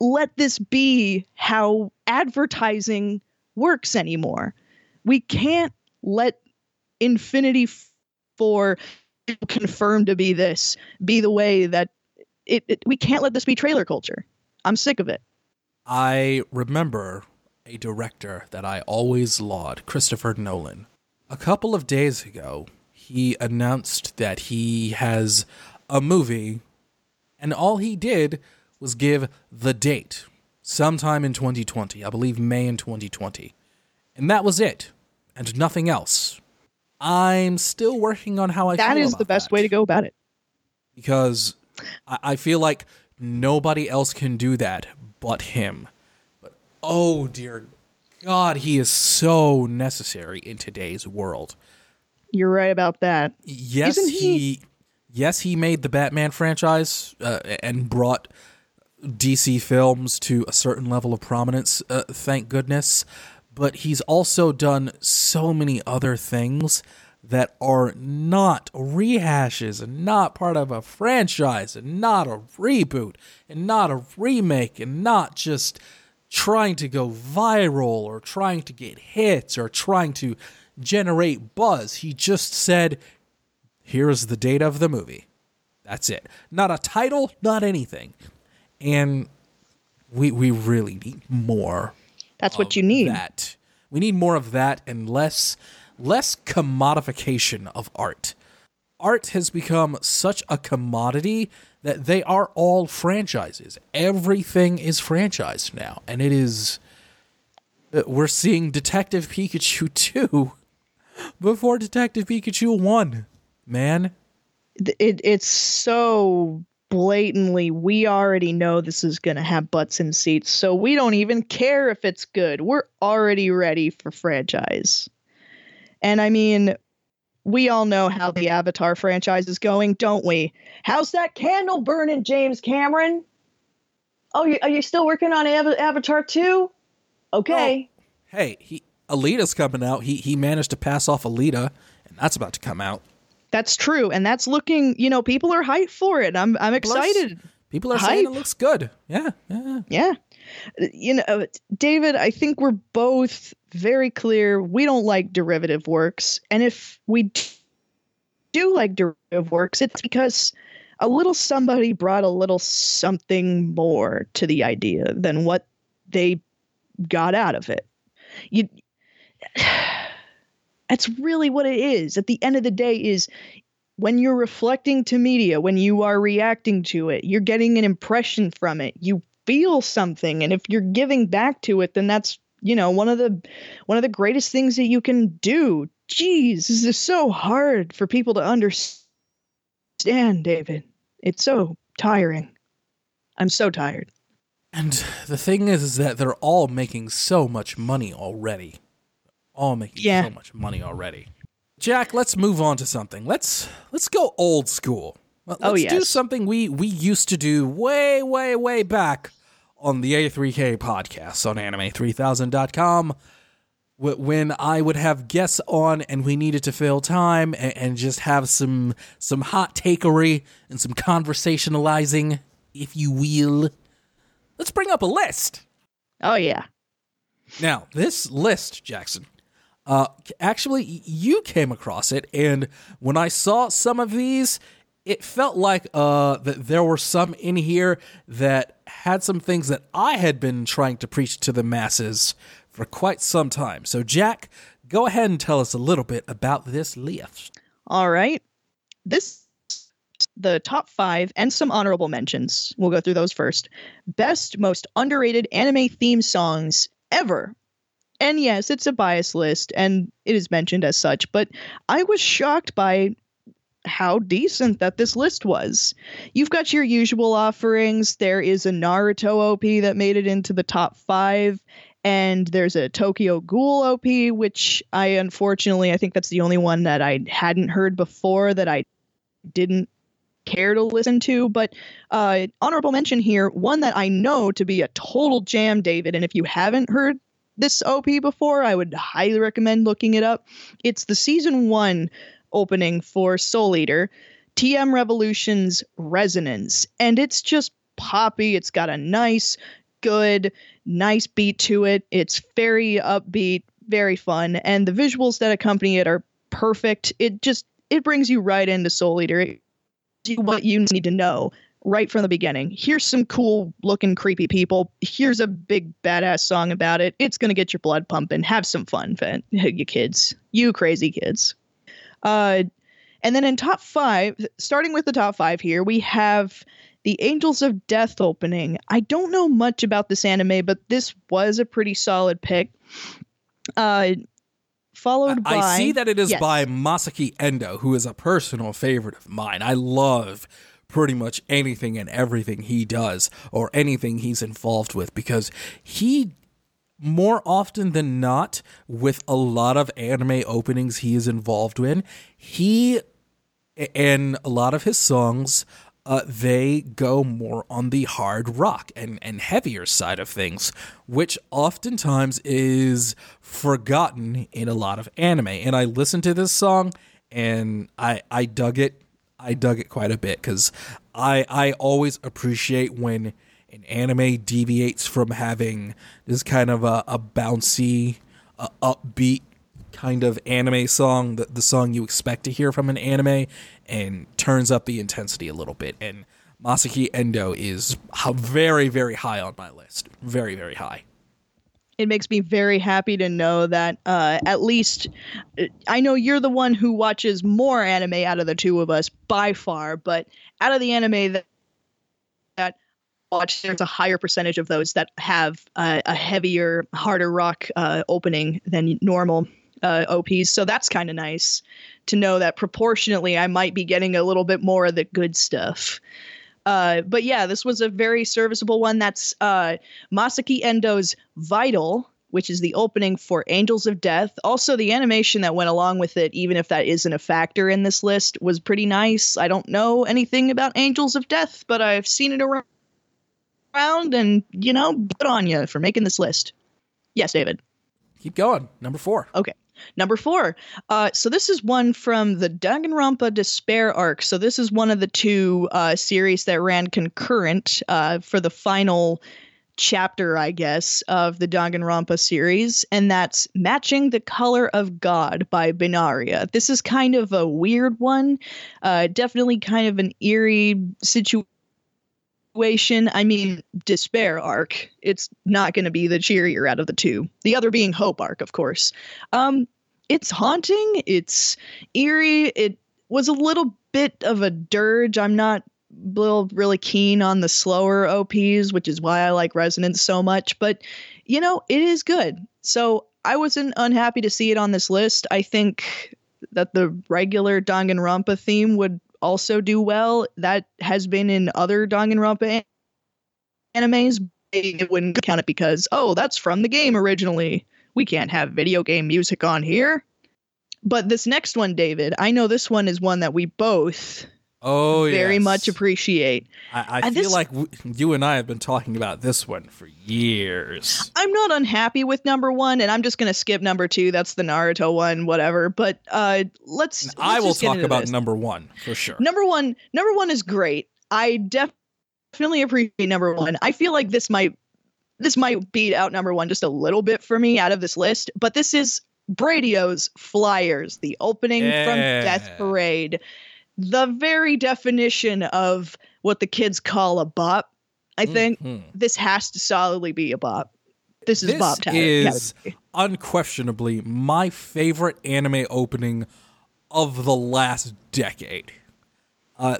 let this be how advertising works anymore. We can't let Infinity for confirmed to be this be the way that it, it, we can't let this be trailer culture. I'm sick of it. I remember a director that i always laud christopher nolan. A couple of days ago he announced that he has a movie and all he did was give the date sometime in 2020 i believe may in 2020 and that was it and nothing else I'm still working on how I. That is the best that. way to go about it. Because I, I feel like nobody else can do that but him. But oh dear God, he is so necessary in today's world. You're right about that. Yes, he, he, Yes, he made the Batman franchise uh, and brought DC films to a certain level of prominence. Uh, thank goodness but he's also done so many other things that are not rehashes and not part of a franchise and not a reboot and not a remake and not just trying to go viral or trying to get hits or trying to generate buzz. He just said, here's the date of the movie. That's it. Not a title, not anything. And we we really need more that's what you need. That we need more of that and less less commodification of art. Art has become such a commodity that they are all franchises. Everything is franchised now, and it is. Uh, we're seeing Detective Pikachu 2 before Detective Pikachu 1. Man. It, it's so blatantly we already know this is going to have butts in seats so we don't even care if it's good. We're already ready for franchise. And i mean we all know how the avatar franchise is going don't we? How's that candle burning james cameron? Oh are you still working on avatar 2 okay. Hey he alita's coming out. He he managed to pass off alita and that's about to come out that's true, and that's looking. You know, people are hyped for it. I'm I'm excited. People are Hype. saying it looks good. Yeah, yeah, yeah. You know, David, I think we're both very clear. We don't like derivative works, and if we do like derivative works, it's because a little somebody brought a little something more to the idea than what they got out of it. You that's really what it is. At the end of the day is when you're reflecting to media, when you are reacting to it, you're getting an impression from it. You feel something and if you're giving back to it, then that's, you know, one of the one of the greatest things that you can do. Jeez, this is so hard for people to understand, David. It's so tiring. I'm so tired. And the thing is, is that they're all making so much money already all making yeah. so much money already. Jack, let's move on to something. Let's let's go old school. Oh, let's oh, yes. do something we we used to do way way way back on the A3K podcast on anime3000.com when I would have guests on and we needed to fill time and, and just have some some hot takery and some conversationalizing, if you will. Let's bring up a list. Oh yeah. Now, this list, Jackson, uh, actually, you came across it, and when I saw some of these, it felt like uh, that there were some in here that had some things that I had been trying to preach to the masses for quite some time. So, Jack, go ahead and tell us a little bit about this list. All right. This the top five and some honorable mentions. We'll go through those first. Best, most underrated anime theme songs ever. And yes, it's a bias list and it is mentioned as such, but I was shocked by how decent that this list was. You've got your usual offerings. There is a Naruto OP that made it into the top five, and there's a Tokyo Ghoul OP, which I unfortunately I think that's the only one that I hadn't heard before that I didn't care to listen to. But uh, honorable mention here, one that I know to be a total jam, David. And if you haven't heard this OP before, I would highly recommend looking it up. It's the season one opening for Soul Eater, TM Revolution's Resonance. And it's just poppy. It's got a nice, good, nice beat to it. It's very upbeat, very fun. And the visuals that accompany it are perfect. It just it brings you right into Soul Eater. It you what you need to know right from the beginning. Here's some cool looking creepy people. Here's a big badass song about it. It's going to get your blood pumping. Have some fun, you kids. You crazy kids. Uh, and then in top five, starting with the top five here, we have the Angels of Death opening. I don't know much about this anime, but this was a pretty solid pick. Uh, followed by. I see that it is yes. by Masaki Endo, who is a personal favorite of mine. I love pretty much anything and everything he does or anything he's involved with because he more often than not with a lot of anime openings he is involved in he and a lot of his songs uh, they go more on the hard rock and, and heavier side of things, which oftentimes is forgotten in a lot of anime. And I listened to this song and I I dug it. I dug it quite a bit because I I always appreciate when an anime deviates from having this kind of a, a bouncy, upbeat kind of anime song, the, the song you expect to hear from an anime, and turns up the intensity a little bit. And Masaki Endo is very, very high on my list. Very, very high. It makes me very happy to know that uh, at least I know you're the one who watches more anime out of the two of us by far, but out of the anime that that watch, there's a higher percentage of those that have uh, a heavier, harder rock uh, opening than normal uh, OPs. So that's kind of nice to know that proportionately I might be getting a little bit more of the good stuff. Uh, but yeah, this was a very serviceable one. That's uh, Masaki Endo's Vital, which is the opening for Angels of Death. Also, the animation that went along with it, even if that isn't a factor in this list, was pretty nice. I don't know anything about Angels of Death, but I've seen it around, and you know, good on you for making this list. Yes, David. Keep going. Number four. Okay. Number four. Uh, so this is one from the Danganronpa Despair arc. So this is one of the two uh, series that ran concurrent uh, for the final chapter, I guess, of the Danganronpa series, and that's Matching the Color of God by Binaria. This is kind of a weird one, uh, definitely kind of an eerie situation I mean, despair arc. It's not going to be the cheerier out of the two. The other being hope arc, of course. Um, it's haunting. It's eerie. It was a little bit of a dirge. I'm not really keen on the slower OPs, which is why I like Resonance so much. But you know, it is good. So I wasn't unhappy to see it on this list. I think that the regular Danganronpa theme would also do well. That has been in other Danganronpa animes. It wouldn't count it because, oh, that's from the game originally. We can't have video game music on here. But this next one, David, I know this one is one that we both oh very yes. much appreciate. I, I feel this, like w- you and I have been talking about this one for years. I'm not unhappy with number one, and I'm just going to skip number two. That's the Naruto one, whatever. But uh, let's. let's I will talk about this. number one for sure. Number one, number one is great. I definitely appreciate number one. I feel like this might this might beat out number one just a little bit for me out of this list, but this is Bradio's Flyers, the opening Yeah. from Death Parade, the very definition of what the kids call a bop. I think Mhm. this has to solidly be a bop. This is This bop time. is unquestionably my favorite anime opening of the last decade. Uh,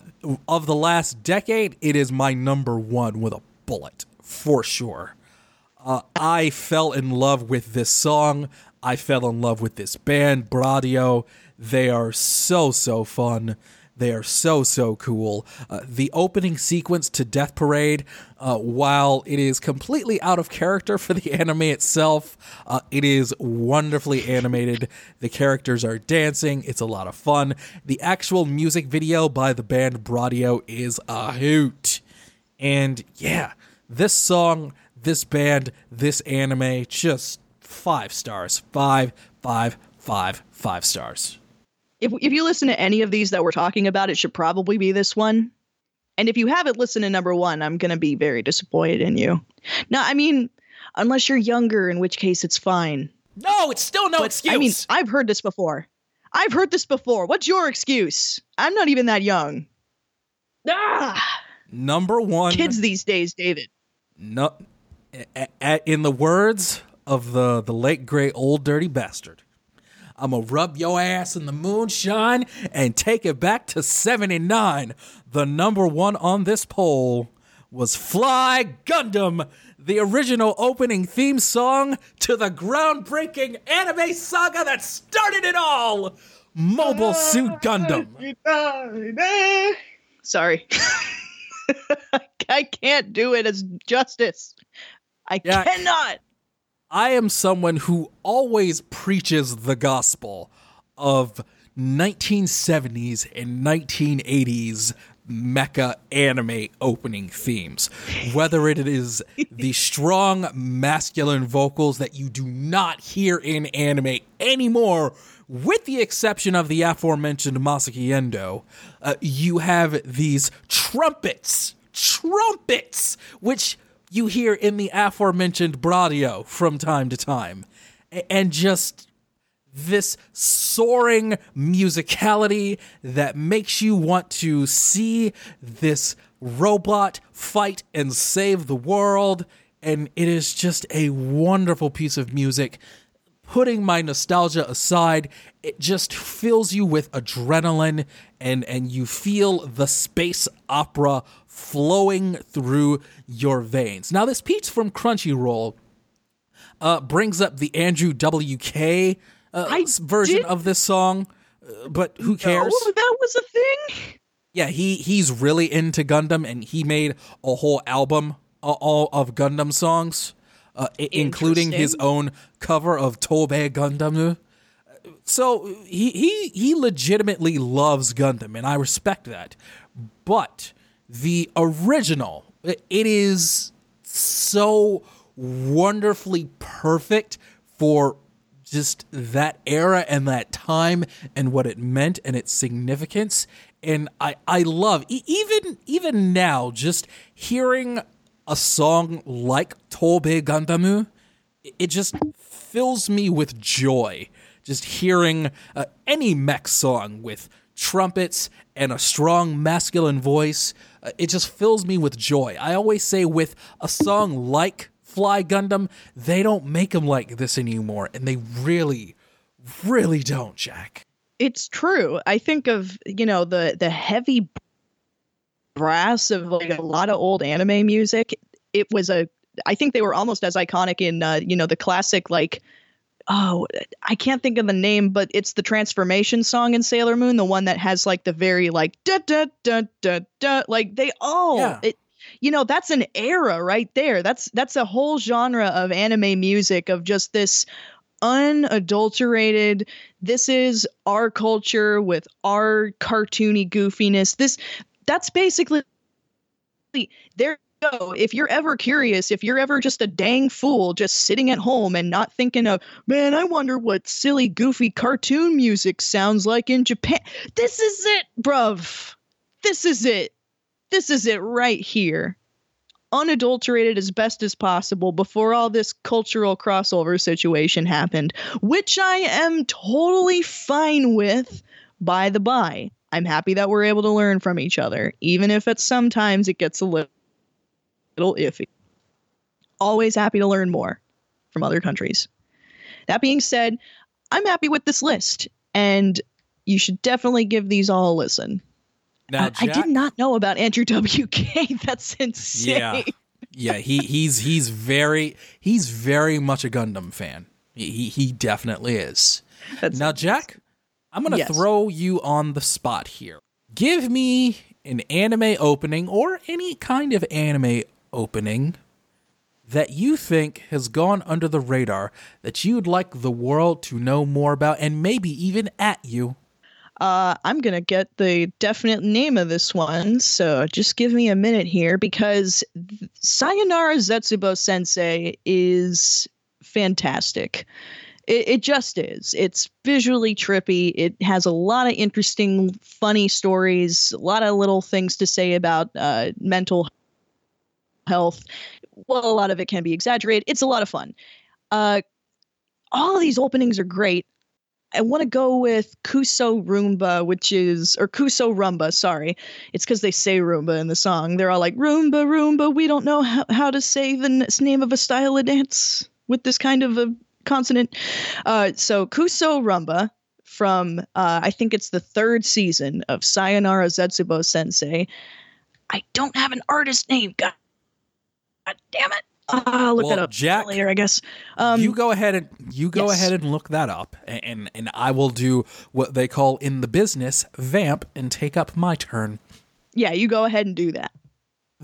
of the last decade, it is my number one with a bullet for sure. Uh, I fell in love with this song. I fell in love with this band, Bradio. They are so, so fun. They are so, so cool. Uh, the opening sequence to Death Parade, uh, while it is completely out of character for the anime itself, uh, it is wonderfully animated. The characters are dancing. It's a lot of fun. The actual music video by the band Bradio is a hoot. And yeah, this song, this band, this anime, just five stars. Five, five, five, five stars. if if you listen to any of these that we're talking about, it should probably be this one. And if you haven't listened to number one, I'm gonna be very disappointed in you. No, I mean, unless you're younger, in which case it's fine. No, it's still no But, excuse. I mean, I've heard this before. I've heard this before. What's your excuse? I'm not even that young. Ah, Number one, kids these days, David. No, in the words of the the late great old dirty bastard, I'm gonna rub your ass in the moonshine and take it back to '79. The number one on this poll was "Fly Gundam," the original opening theme song to the groundbreaking anime saga that started it all. Mobile Suit Gundam. Sorry. I can't do it as justice. I Yeah. cannot. I am someone who always preaches the gospel of 1970s and 1980s mecha anime opening themes. Whether it is the strong masculine vocals that you do not hear in anime anymore, with the exception of the aforementioned Masaki Endo, uh, you have these trumpets, trumpets, which you hear in the aforementioned Bradio from time to time. And just this soaring musicality that makes you want to see this robot fight and save the world. And it is just a wonderful piece of music. Putting my nostalgia aside, it just fills you with adrenaline and, and you feel the space opera flowing through your veins. Now, this piece from Crunchyroll uh, brings up the Andrew WK uh, version did- of this song, uh, but who cares? Oh, that was a thing. Yeah, he he's really into Gundam, and he made a whole album all of Gundam songs, uh, i- including his own cover of Tobe Gundam. So he he he legitimately loves Gundam, and I respect that. But the original, it is so wonderfully perfect for just that era and that time and what it meant and its significance and i i love even even now just hearing a song like tobe gandamu it- it just fills me with joy just hearing uh, any mech song with trumpets and a strong masculine voice. Uh, it just fills me with joy. I always say with a song like fly gundam they don't make them like this anymore and they really really don't jack. It's true. I think of you know the the heavy brass of like a lot of old anime music. It was a. I think they were almost as iconic in uh, you know the classic like. Oh, I can't think of the name, but it's the transformation song in Sailor Moon, the one that has like the very like da da da da da. Like they all, Yeah. it, you know, that's an era right there. That's that's a whole genre of anime music of just this unadulterated this is our culture with our cartoony goofiness this that's basically there you go. If you're ever curious if you're ever just a dang fool just sitting at home and not thinking of man i wonder what silly goofy cartoon music sounds like in japan this is it bruv. This is it. This is it right here. Unadulterated as best as possible before all this cultural crossover situation happened, which I am totally fine with, by the by. I'm happy that we're able to learn from each other, even if at sometimes it gets a little, little iffy. Always happy to learn more from other countries. That being said, I'm happy with this list, and you should definitely give these all a listen. Now, I, I did not know about Andrew WK. That's insane. Yeah, yeah. He he's he's very he's very much a Gundam fan. He he, he definitely is. That's now, Jack, I'm gonna Yes. throw you on the spot here. Give me an anime opening or any kind of anime opening that you think has gone under the radar that you'd like the world to know more about and maybe even at you. Uh, I'm gonna get the definite name of this one, so just give me a minute here because Sayonara Zetsubo Sensei is fantastic. It, it just is. It's visually trippy. It has a lot of interesting, funny stories. A lot of little things to say about uh, mental health. Well, a lot of it can be exaggerated. It's a lot of fun. Uh, all of these openings are great. I want to go with Kuso Roomba, which is, or Kuso Rumba, sorry. It's because they say Roomba in the song. They're all like, Roomba, Roomba, we don't know how, how to say the n- name of a style of dance with this kind of a consonant. Uh, so Kuso Rumba from, uh, I think it's the third season of Sayonara Zetsubo Sensei. I don't have an artist name. God, God damn it. Uh, I'll look Well, that up Jack, later, I guess. Um, you go ahead and you go yes. ahead and look that up, and and I will do what they call in the business vamp and take up my turn. yeah, you go ahead and do that.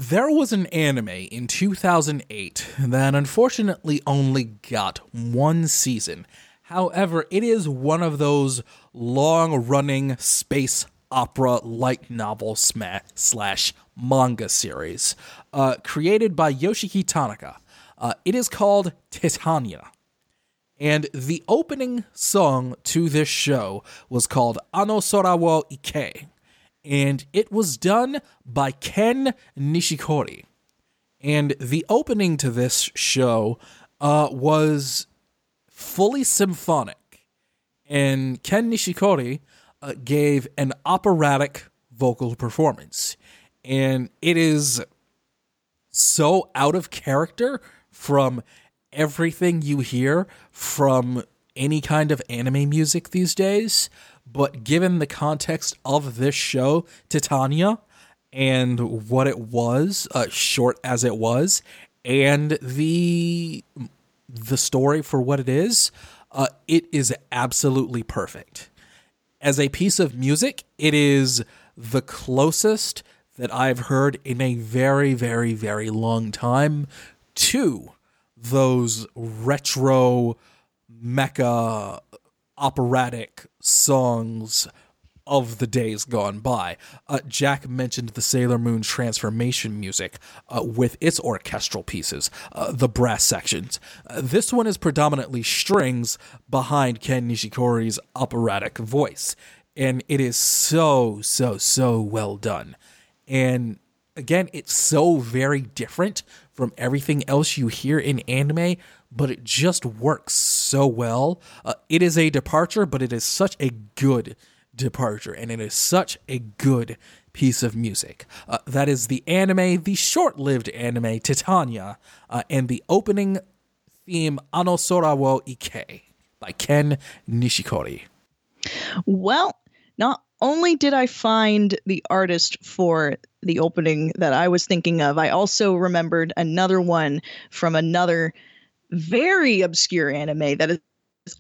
There was an anime in 2008 that unfortunately only got one season. However, it is one of those long running space opera light novel slash manga series uh, created by Yoshiki Tanaka. Uh, it is called Tytania. And the opening song to this show was called Ano Sora wo Ike. And it was done by Ken Nishikori. And the opening to this show uh, was fully symphonic. And Ken Nishikori uh, gave an operatic vocal performance. And it is so out of character from everything you hear from any kind of anime music these days. But given the context of this show, Tytania, and what it was, uh, short as it was, and the the story for what it is, uh, it is absolutely perfect. As a piece of music, it is the closest that I've heard in a very, very, very long time to those retro mecha operatic songs of the days gone by. Uh, Jack mentioned the Sailor Moon transformation music uh, with its orchestral pieces, uh, the brass sections. Uh, this one is predominantly strings behind Ken Nishikori's operatic voice, and it is so, so, so well done. And again, it's so very different from everything else you hear in anime, but it just works so well. Uh, it is a departure, but it is such a good departure, and it is such a good piece of music. Uh, that is the anime, the short lived anime Tytania, uh, and the opening theme Ano Sora wo Ike by Ken Nishikori. Well, not only did I find the artist for the opening that I was thinking of, I also remembered another one from another very obscure anime that is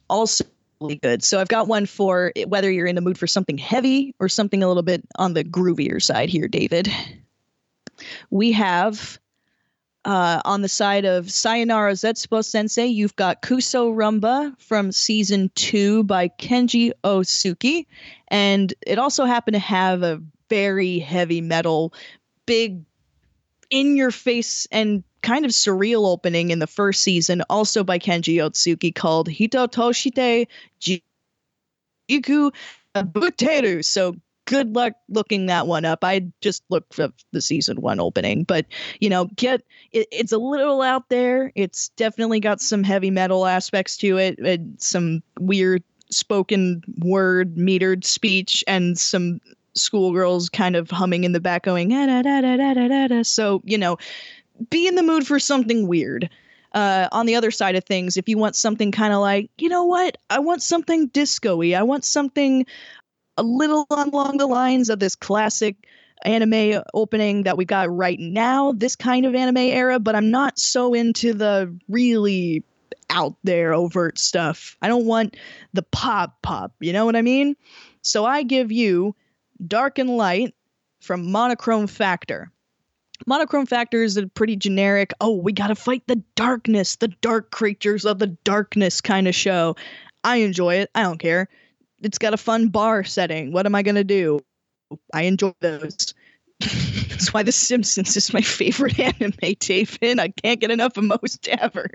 also really good. So I've got one for whether you're in the mood for something heavy or something a little bit on the groovier side here, David. We have uh, on the side of Sayonara Zetsubo Sensei, you've got Kuso Rumba from season two by Kenji Otsuki. And it also happened to have a very heavy metal, big, in your face, and kind of surreal opening in the first season, also by Kenji Otsuki, called Hito Toshite Jiku Buteru. So good luck looking that one up. I just looked up the season one opening, but you know, get it, it's a little out there. It's definitely got some heavy metal aspects to it, and some weird spoken word metered speech, and some schoolgirls kind of humming in the back, going da da da da da da da. So you know, be in the mood for something weird. Uh, on the other side of things, if you want something kind of like, you know what, I want something disco-y. I want something a little along the lines of this classic anime opening that we got right now, this kind of anime era, but I'm not so into the really out there overt stuff. I don't want the pop pop, you know what I mean? So I give you Dark and Light from Monochrome Factor. Monochrome Factor is a pretty generic, oh, we gotta fight the darkness, the dark creatures of the darkness kind of show. I enjoy it. I don't care it's got a fun bar setting. What am I gonna do? I enjoy those. That's why The Simpsons is my favorite anime, David. I can't get enough of most ever.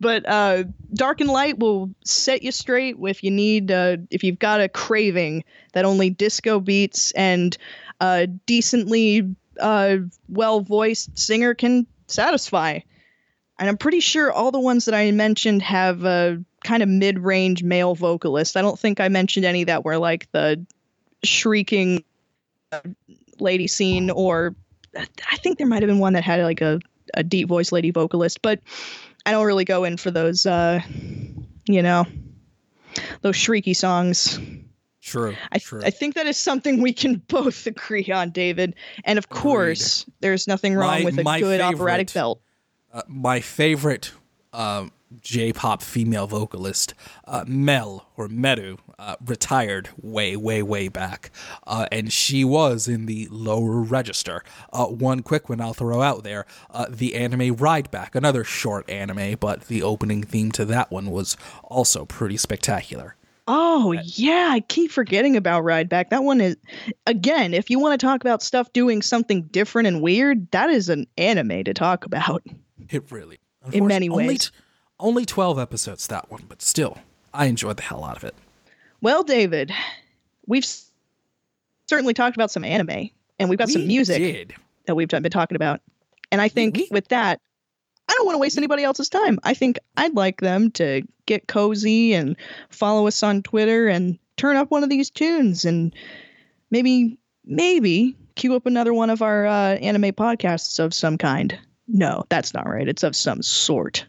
but uh, Dark and Light will set you straight if you need, uh, if you've got a craving that only disco beats and a decently uh, well voiced singer can satisfy. And I'm pretty sure all the ones that I mentioned have uh, kind of mid-range male vocalist. I don't think I mentioned any that were like the shrieking uh, lady scene or I think there might have been one that had like a, a deep voice lady vocalist, but I don't really go in for those uh you know those shrieky songs. True. I, true. I think that is something we can both agree on, David. And of course, there's nothing wrong My- with a good favorite- operatic belt. Uh, my favorite um, J-pop female vocalist, uh, Mel or Meru, uh, retired way, way, way back, uh, and she was in the lower register. Uh, one quick one I'll throw out there: uh, the anime Ride Back, another short anime, but the opening theme to that one was also pretty spectacular. Oh yeah, I keep forgetting about Ride Back. That one is again, if you want to talk about stuff doing something different and weird, that is an anime to talk about. It really, In many Unfortunately, only ways. t- only twelve episodes that one, but still, I enjoyed the hell out of it. Well, David, we've s- certainly talked about some anime and we've got some music did. that we've been talking about. And I think we- with that, I don't want to waste anybody else's time. I think I'd like them to get cozy and follow us on Twitter and turn up one of these tunes and maybe, maybe queue up another one of our uh, anime podcasts of some kind. No, that's not right. It's of some sort.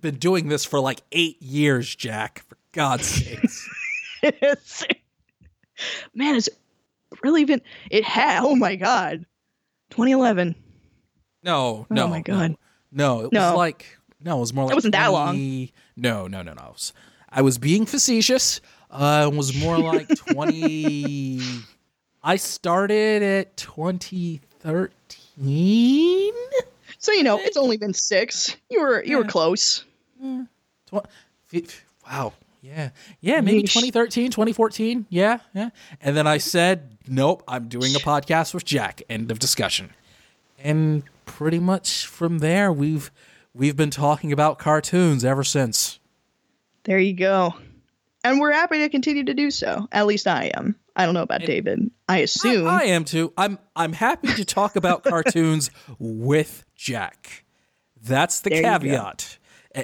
Been doing this for like eight years, Jack. For God's sakes. Man, it's really been. It had. Oh my God. 2011. No, no. Oh my God. No, no it No. was like no, it was more like It wasn't that long. No, no, no, no. It was- I was being facetious. Uh, it was more like twenty. I started at twenty thirteen. So you know, it's only been six. You were you were Yeah. close. Tw- wow. Yeah. Yeah, maybe Yeesh. 2013, 2014. Yeah, yeah. And then I said, nope, I'm doing a podcast with Jack. End of discussion. And pretty much from there, we've we've been talking about cartoons ever since. There you go. And we're happy to continue to do so. At least I am. I don't know about David. I assume. I, I am too. I'm I'm happy to talk about cartoons with Jack. That's the There caveat.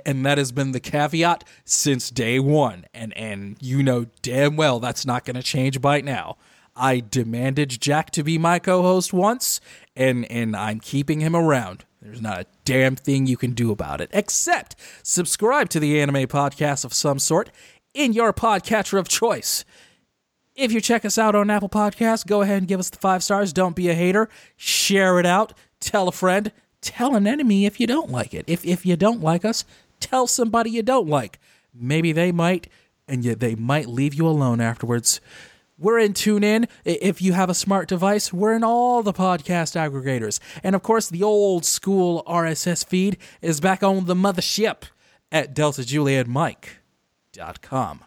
And that has been the caveat since day one. And and you know damn well that's not gonna change by now. I demanded Jack to be my co-host once, and and I'm keeping him around. There's not a damn thing you can do about it, except subscribe to the anime podcast of some sort in your podcatcher of choice. If you check us out on Apple Podcasts, go ahead and give us the five stars. Don't be a hater. Share it out. Tell a friend. Tell an enemy if you don't like it. If if you don't like us, tell somebody you don't like. Maybe they might, and yet they might leave you alone afterwards. We're in TuneIn. If you have a smart device, we're in all the podcast aggregators. And of course, the old school RSS feed is back on the mothership at deltajulietmike.com.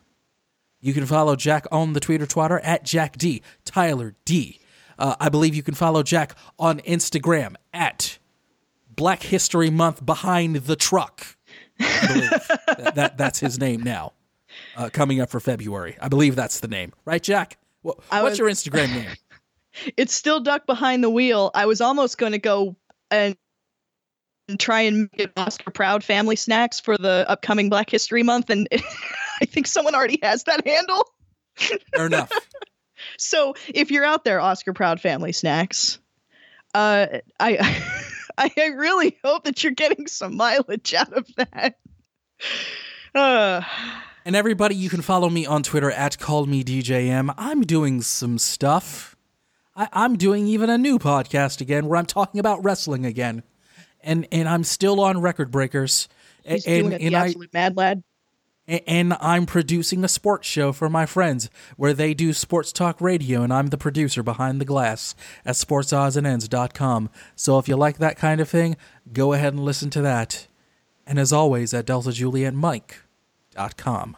You can follow Jack on the Twitter Twitter at Jack D. Tyler D. Uh, I believe you can follow Jack on Instagram at Black History Month Behind the Truck. I believe that, that that's his name now. Uh, coming up for February, I believe that's the name, right, Jack? Wha- What's was- your Instagram name? It's still duck behind the wheel. I was almost going to go and and try and it Oscar Proud family snacks for the upcoming Black History Month, and I think someone already has that handle. Fair enough. So if you're out there, Oscar Proud family snacks, uh, I I really hope that you're getting some mileage out of that. Uh, And everybody, you can follow me on Twitter at CallMeDJM. I'm doing some stuff. I, I'm doing even a new podcast again where I'm talking about wrestling again. And and I'm still on Record Breakers. He's and doing it and the I absolute mad lad. And I'm producing a sports show for my friends where they do sports talk radio and I'm the producer behind the glass at sportsoddsandsends.com. So if you like that kind of thing, go ahead and listen to that. And as always at deltajulietmike.com.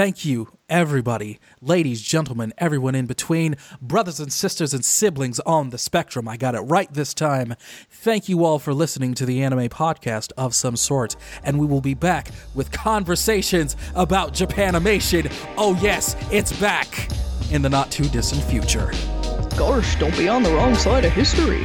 Thank you, everybody, ladies, gentlemen, everyone in between, brothers and sisters and siblings on the spectrum. I got it right this time. Thank you all for listening to the anime podcast of some sort, and we will be back with conversations about Japanimation. Oh, yes, it's back in the not too distant future. Gosh, don't be on the wrong side of history.